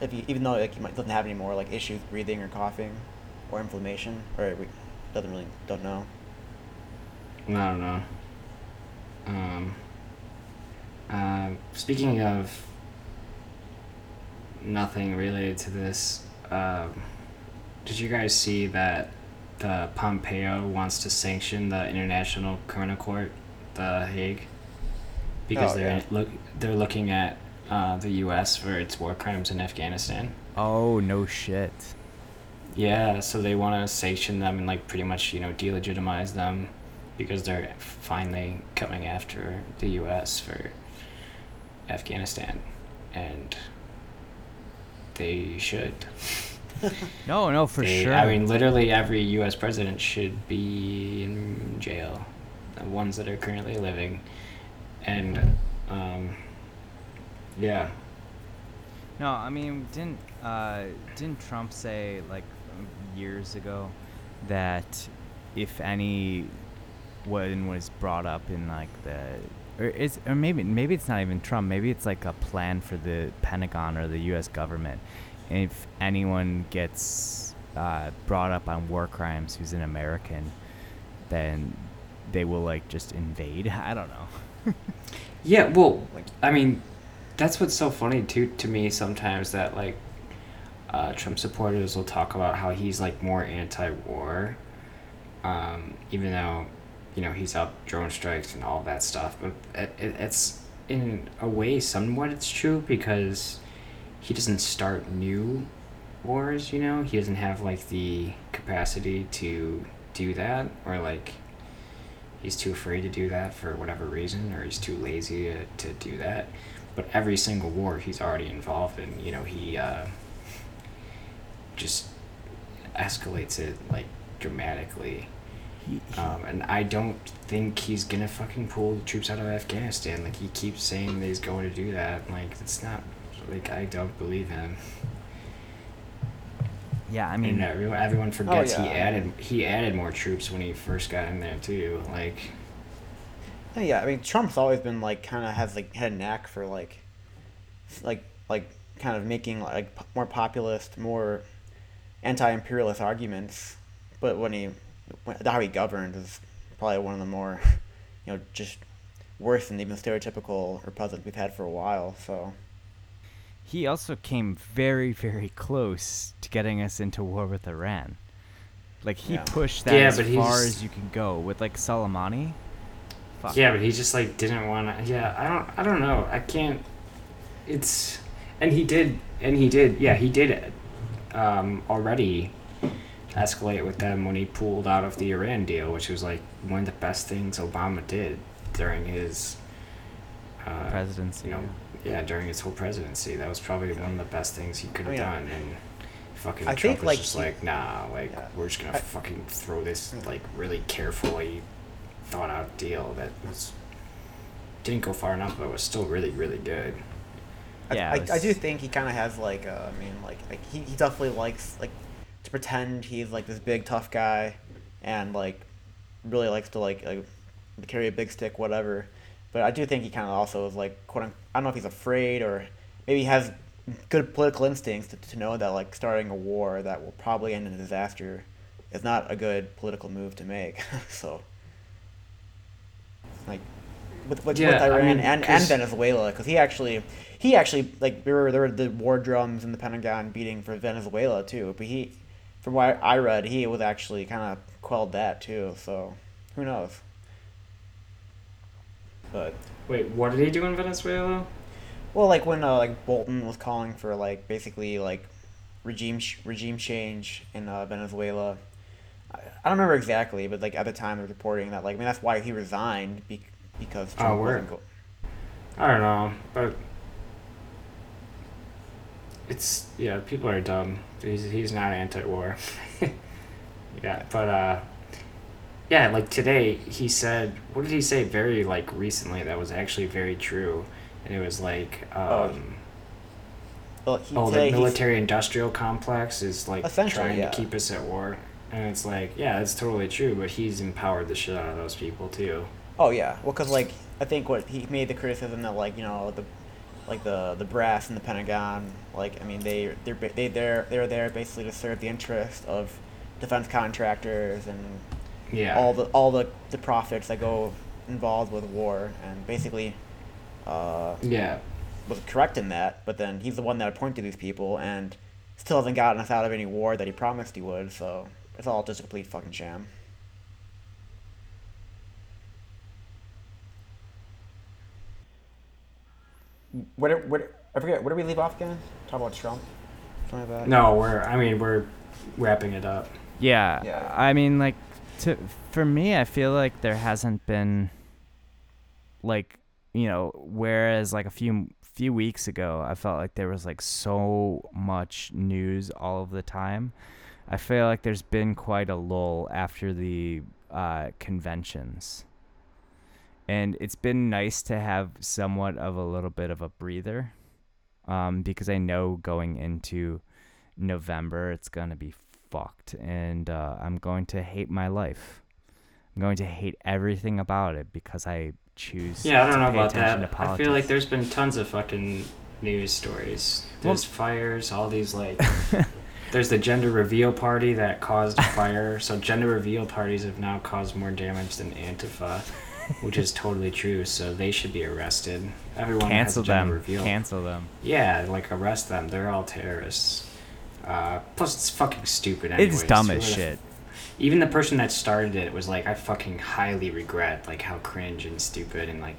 [SPEAKER 3] if he even though like he might, doesn't have any more like issues breathing or coughing, or inflammation or we doesn't really don't know.
[SPEAKER 2] I don't know. Um, um, speaking of nothing related to this, um, did you guys see that the Pompeo wants to sanction the International Criminal Court, the Hague, because
[SPEAKER 3] Oh,
[SPEAKER 2] they're
[SPEAKER 3] yeah.
[SPEAKER 2] look they're looking at uh, the U.S. for its war crimes in Afghanistan.
[SPEAKER 1] Oh no shit.
[SPEAKER 2] Yeah, so they want to sanction them and like pretty much you know delegitimize them because they're finally coming after the U.S. for Afghanistan, and they should.
[SPEAKER 1] No, no, for
[SPEAKER 2] They-
[SPEAKER 1] sure.
[SPEAKER 2] I mean, literally every U.S. president should be in jail. The ones that are currently living, and um, yeah,
[SPEAKER 1] No, I mean, didn't uh, didn't Trump say like years ago that if any one was brought up in like the or is or maybe maybe it's not even Trump, maybe it's like a plan for the Pentagon or the U.S. government. If anyone gets uh, brought up on war crimes who's an American, then they will like just invade. I don't know.
[SPEAKER 2] yeah. Well, I mean, that's what's so funny too to me sometimes that like uh, Trump supporters will talk about how he's like more anti-war, um, even though you know he's up drone strikes and all that stuff. But it, it, it's in a way somewhat it's true because he doesn't start new wars. You know, he doesn't have like the capacity to do that, or like he's too afraid to do that for whatever reason, or he's too lazy to, to do that. But every single war he's already involved in, you know, he uh, just escalates it like dramatically. Um, and I don't think he's gonna fucking pull the troops out of Afghanistan. Like he keeps saying that he's going to do that. Like it's not. Like I don't believe him.
[SPEAKER 1] Yeah, I
[SPEAKER 2] I
[SPEAKER 1] mean,
[SPEAKER 2] mean, everyone, everyone forgets he
[SPEAKER 3] yeah.
[SPEAKER 2] added he added more troops when he first got in there too. Like
[SPEAKER 3] Yeah, yeah, I mean Trump's always been like kind of has like had a knack for like, like like kind of making like more populist, more anti-imperialist arguments. But when he, when, how he governed is probably one of the more, you know, just worse than even stereotypical Republicans we've had for a while. So
[SPEAKER 1] He also came very, very close to getting us into war with Iran. Like he
[SPEAKER 3] Yeah.
[SPEAKER 1] pushed that
[SPEAKER 2] Yeah,
[SPEAKER 1] as far as you can go with like Soleimani. Fuck.
[SPEAKER 2] Yeah, but he just like didn't want to. Yeah, I don't. I don't know. I can't. It's and he did and he did. Yeah, he did. It um, already escalate with them when he pulled out of the Iran deal, which was like one of the best things Obama did during his uh,
[SPEAKER 1] presidency.
[SPEAKER 2] You know, yeah, during his whole presidency, that was probably one of the best things he could have
[SPEAKER 3] I mean,
[SPEAKER 2] done. And fucking
[SPEAKER 3] I
[SPEAKER 2] Trump
[SPEAKER 3] think,
[SPEAKER 2] was
[SPEAKER 3] like,
[SPEAKER 2] just
[SPEAKER 3] he-
[SPEAKER 2] like, nah, like
[SPEAKER 3] Yeah.
[SPEAKER 2] we're just gonna
[SPEAKER 3] I-
[SPEAKER 2] fucking throw this like really carefully thought out deal that was didn't go far enough, but was still really really good.
[SPEAKER 3] I,
[SPEAKER 1] Yeah,
[SPEAKER 3] I,
[SPEAKER 1] it
[SPEAKER 3] I do think he kind of has like uh, I mean like like he, he definitely likes like to pretend he's like this big tough guy, and like really likes to like like carry a big stick whatever. But I do think he kind of also is like quote unquote, I don't know if he's afraid or maybe he has good political instincts to, to know that like starting a war that will probably end in a disaster is not a good political move to make. so like with with,
[SPEAKER 2] Yeah,
[SPEAKER 3] with
[SPEAKER 2] I
[SPEAKER 3] Iran
[SPEAKER 2] mean,
[SPEAKER 3] and, and Venezuela because he actually he actually like there were there were the war drums in the Pentagon beating for Venezuela too, but he from what I read he was actually kind of quelled that too. So who knows? But
[SPEAKER 2] Wait, what did he do in Venezuela?
[SPEAKER 3] well, like when uh, like Bolton was calling for like basically like regime sh- regime change in uh, Venezuela. I, I don't remember exactly, but like at the time they were reporting that like I mean that's why he resigned be- because
[SPEAKER 2] Oh,
[SPEAKER 3] Trump
[SPEAKER 2] where?
[SPEAKER 3] wasn't go-
[SPEAKER 2] I don't know, but it's yeah, people are dumb. He's he's not anti-war. yeah, but uh, yeah, like today he said, what did he say? Very like recently that was actually very true, and it was like
[SPEAKER 3] Oh,
[SPEAKER 2] um,
[SPEAKER 3] well, he,
[SPEAKER 2] oh,
[SPEAKER 3] today
[SPEAKER 2] the
[SPEAKER 3] he's-
[SPEAKER 2] military-industrial complex is like trying
[SPEAKER 3] yeah.
[SPEAKER 2] to keep us at war, and it's like yeah, it's totally true, but he's empowered the shit out of those people too.
[SPEAKER 3] Oh yeah, well, cause like I think what he made the criticism that like you know the, like the the brass in the Pentagon, like I mean they they're they they're they're there basically to serve the interest of defense contractors and
[SPEAKER 2] Yeah.
[SPEAKER 3] all the all the the profits that go involved with war, and basically, uh,
[SPEAKER 2] yeah.
[SPEAKER 3] was correct in that. But then he's the one that appointed these people, and still hasn't gotten us out of any war that he promised he would. So it's all just a complete fucking sham. Where, did- where, I forget. Where did we leave off again? Talk about Trump. Something like that.
[SPEAKER 2] No, we're. I mean, we're wrapping it up.
[SPEAKER 1] Yeah.
[SPEAKER 3] Yeah.
[SPEAKER 1] I mean, like, to for me, I feel like there hasn't been, like, you know, whereas like a few few weeks ago, I felt like there was like so much news all of the time. I feel like there's been quite a lull after the uh, conventions. And it's been nice to have somewhat of a little bit of a breather um, because I know going into November it's going to be fucked and uh, I'm going to hate my life. I'm going to hate everything about it because I choose
[SPEAKER 2] Yeah, I don't
[SPEAKER 1] to
[SPEAKER 2] know about that. I feel like there's been tons of fucking news stories.
[SPEAKER 1] Well-
[SPEAKER 2] There's fires, all these like. there's the gender reveal party that caused a fire. So gender reveal parties have now caused more damage than Antifa, which is totally true. So they should be arrested. Everyone
[SPEAKER 1] cancel
[SPEAKER 2] has a gender
[SPEAKER 1] them.
[SPEAKER 2] reveal.
[SPEAKER 1] Cancel them.
[SPEAKER 2] Yeah, like arrest them. They're all terrorists. Uh, plus, it's fucking stupid. Anyways.
[SPEAKER 1] It's dumb
[SPEAKER 2] Who
[SPEAKER 1] as
[SPEAKER 2] the f-
[SPEAKER 1] shit.
[SPEAKER 2] even the person that started it was like, I fucking highly regret like how cringe and stupid and like,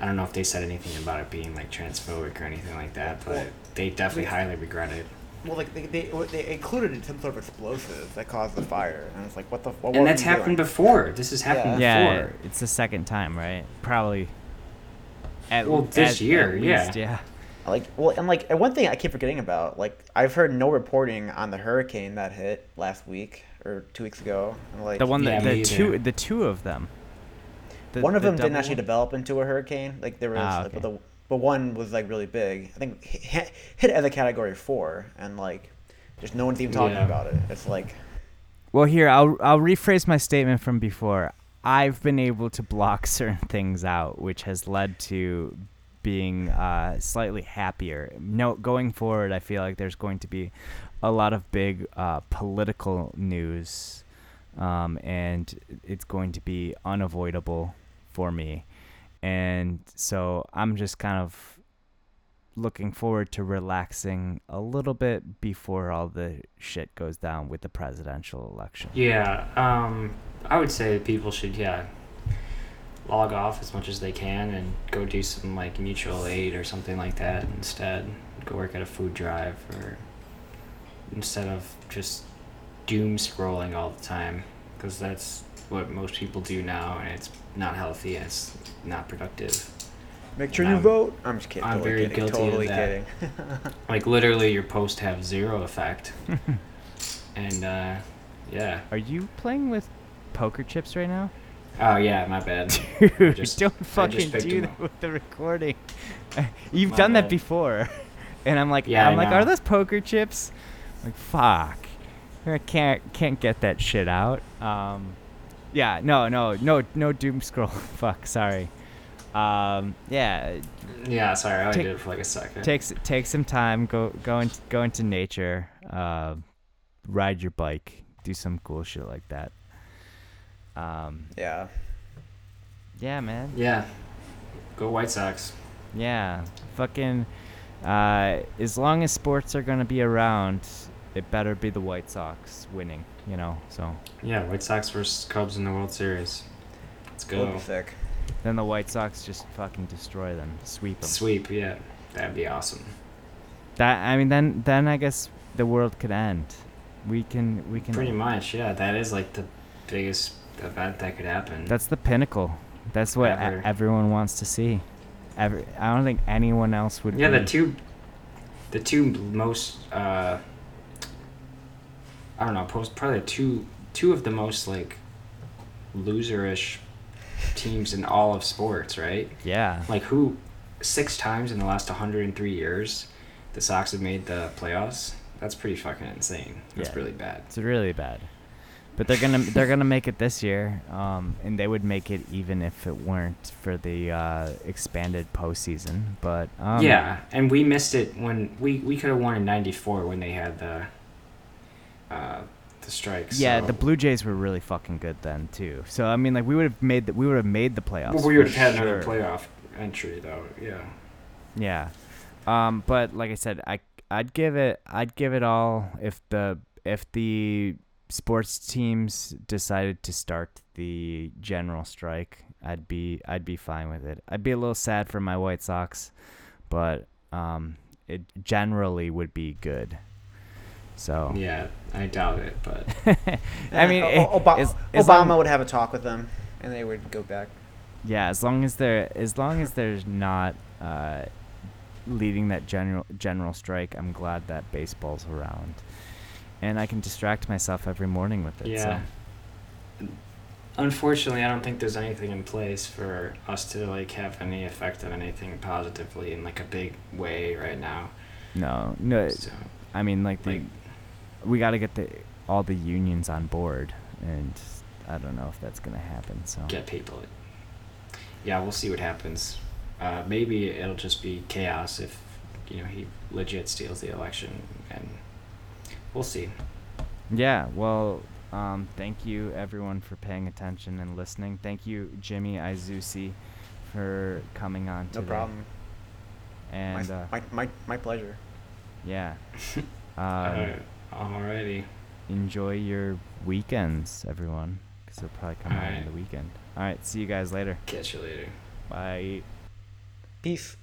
[SPEAKER 2] I don't know if they said anything about it being like transphobic or anything like that, but they definitely highly regret it.
[SPEAKER 3] Well, like they, they, they included some sort of explosive that caused the fire, and it's like, what the? What
[SPEAKER 2] And that's happened
[SPEAKER 3] doing?
[SPEAKER 2] before. This has happened
[SPEAKER 1] Yeah,
[SPEAKER 2] before.
[SPEAKER 1] it's the second time, right? Probably. At,
[SPEAKER 2] Well, this
[SPEAKER 1] at-
[SPEAKER 2] year,
[SPEAKER 1] at
[SPEAKER 2] yeah.
[SPEAKER 1] least, yeah.
[SPEAKER 3] Like, well, and like, and one thing I keep forgetting about, like, I've heard no reporting on the hurricane that hit last week or two weeks ago. And like,
[SPEAKER 1] The one that
[SPEAKER 2] me
[SPEAKER 1] the two the two of them. The-
[SPEAKER 3] one of
[SPEAKER 1] the
[SPEAKER 3] them didn't actually
[SPEAKER 1] one?
[SPEAKER 3] develop into a hurricane. Like, there was,
[SPEAKER 1] Ah, okay.
[SPEAKER 3] but the but one was like really big. I think hit, hit as a category four, and like, just no one's even talking
[SPEAKER 2] Yeah.
[SPEAKER 3] about it. It's like,
[SPEAKER 1] Well, here I'll I'll rephrase my statement from before. I've been able to block certain things out, which has led to being uh, slightly happier. No, going forward, I feel like there's going to be a lot of big uh, political news, um, and it's going to be unavoidable for me. And so I'm just kind of looking forward to relaxing a little bit before all the shit goes down with the presidential election.
[SPEAKER 2] Yeah, um, I would say people should, yeah, log off as much as they can and go do some like mutual aid or something like that instead. Go work at a food drive or instead of just doom scrolling all the time because that's what most people do now and it's not healthy and it's not productive.
[SPEAKER 3] make sure
[SPEAKER 2] And
[SPEAKER 3] you
[SPEAKER 2] I'm-
[SPEAKER 3] vote. I'm just kidding.
[SPEAKER 2] I'm
[SPEAKER 3] totally
[SPEAKER 2] very
[SPEAKER 3] kidding,
[SPEAKER 2] guilty of that.
[SPEAKER 3] kidding.
[SPEAKER 2] Like literally, your posts have zero effect, and uh, yeah.
[SPEAKER 1] Are you playing with poker chips right now?
[SPEAKER 2] Oh yeah, my bad.
[SPEAKER 1] Dude,
[SPEAKER 2] just-
[SPEAKER 1] don't
[SPEAKER 2] I just
[SPEAKER 1] fucking do
[SPEAKER 2] them
[SPEAKER 1] that with the recording. You've
[SPEAKER 2] My
[SPEAKER 1] done that before. And I'm like,
[SPEAKER 2] Yeah,
[SPEAKER 1] I'm
[SPEAKER 2] I
[SPEAKER 1] like,
[SPEAKER 2] know.
[SPEAKER 1] are those poker chips? Like, fuck. I can't can't get that shit out. Um, yeah, no, no, no, no doom scroll. fuck, sorry. Um, yeah,
[SPEAKER 2] Yeah, sorry, I only
[SPEAKER 1] Take-
[SPEAKER 2] did it for like a second.
[SPEAKER 1] takes take some time. Go go into go into nature. Uh, ride your bike. Do some cool shit like that. Um,
[SPEAKER 3] yeah.
[SPEAKER 1] yeah, man.
[SPEAKER 2] yeah, go White Sox.
[SPEAKER 1] Yeah, fucking. Uh, as long as sports are gonna be around, it better be the White Sox winning. You know, so
[SPEAKER 2] Yeah, White Sox versus Cubs in the World Series. Let's
[SPEAKER 3] That'll
[SPEAKER 2] go.
[SPEAKER 3] be sick.
[SPEAKER 1] then the White Sox just fucking destroy them, sweep them.
[SPEAKER 2] Sweep, yeah, that'd be awesome.
[SPEAKER 1] That I mean, then then I guess the world could end. We can we can.
[SPEAKER 2] Pretty much, yeah. That is like the biggest event that could happen.
[SPEAKER 1] That's the pinnacle. That's what
[SPEAKER 2] Ever.
[SPEAKER 1] everyone wants to see. Every, I don't think anyone else would.
[SPEAKER 2] yeah, the two, the two most. Uh, I don't know. Probably two two of the most like loserish teams in all of sports, right?
[SPEAKER 1] Yeah.
[SPEAKER 2] Like who six times in the last 103 years the Sox have made the playoffs? That's pretty fucking insane. That's
[SPEAKER 1] Yeah.
[SPEAKER 2] really bad.
[SPEAKER 1] It's really bad. But they're gonna they're gonna make it this year, um, and they would make it even if it weren't for the uh, expanded postseason. But um,
[SPEAKER 2] yeah, and we missed it when we we could have won in '94 when they had the uh, the strikes.
[SPEAKER 1] yeah,
[SPEAKER 2] so-
[SPEAKER 1] the Blue Jays were really fucking good then too. So I mean, like we would have made the, we would have made the playoffs.
[SPEAKER 2] Well, we would have had another playoff entry though. Yeah.
[SPEAKER 1] Yeah. Um, but like I said, I I'd give it I'd give it all if the if the sports teams decided to start the general strike, I'd be I'd be fine with it. I'd be a little sad for my White Sox, but um, it generally would be good. So
[SPEAKER 2] Yeah, I doubt it, but
[SPEAKER 1] I mean, it-
[SPEAKER 3] O- Oba-
[SPEAKER 1] as- as
[SPEAKER 3] Obama
[SPEAKER 1] long-
[SPEAKER 3] would have a talk with them, and they would go back.
[SPEAKER 1] Yeah, as long as they're as long as there's not uh, leading that general general strike, I'm glad that baseball's around, and I can distract myself every morning with it.
[SPEAKER 2] yeah.
[SPEAKER 1] So.
[SPEAKER 2] Unfortunately, I don't think there's anything in place for us to like have any effect on anything positively in like a big way right now.
[SPEAKER 1] No, no.
[SPEAKER 2] So,
[SPEAKER 1] I mean, like the
[SPEAKER 2] like,
[SPEAKER 1] we got to get the all the unions on board, and I don't know if that's gonna happen. So
[SPEAKER 2] get people. Yeah, we'll see what happens. Uh, maybe it'll just be chaos if you know he legit steals the election, and we'll see.
[SPEAKER 1] yeah, well, um, thank you everyone for paying attention and listening. Thank you, Jimmy Izusi, for coming on Today.
[SPEAKER 3] No problem.
[SPEAKER 1] And
[SPEAKER 3] my,
[SPEAKER 1] uh,
[SPEAKER 3] my, my, my pleasure.
[SPEAKER 1] yeah, um,
[SPEAKER 2] Uh, alrighty.
[SPEAKER 1] enjoy your weekends, everyone, because they'll probably come out on
[SPEAKER 2] Alright.
[SPEAKER 1] the weekend. All right, see you guys later.
[SPEAKER 2] Catch you later.
[SPEAKER 1] Bye.
[SPEAKER 3] Peace.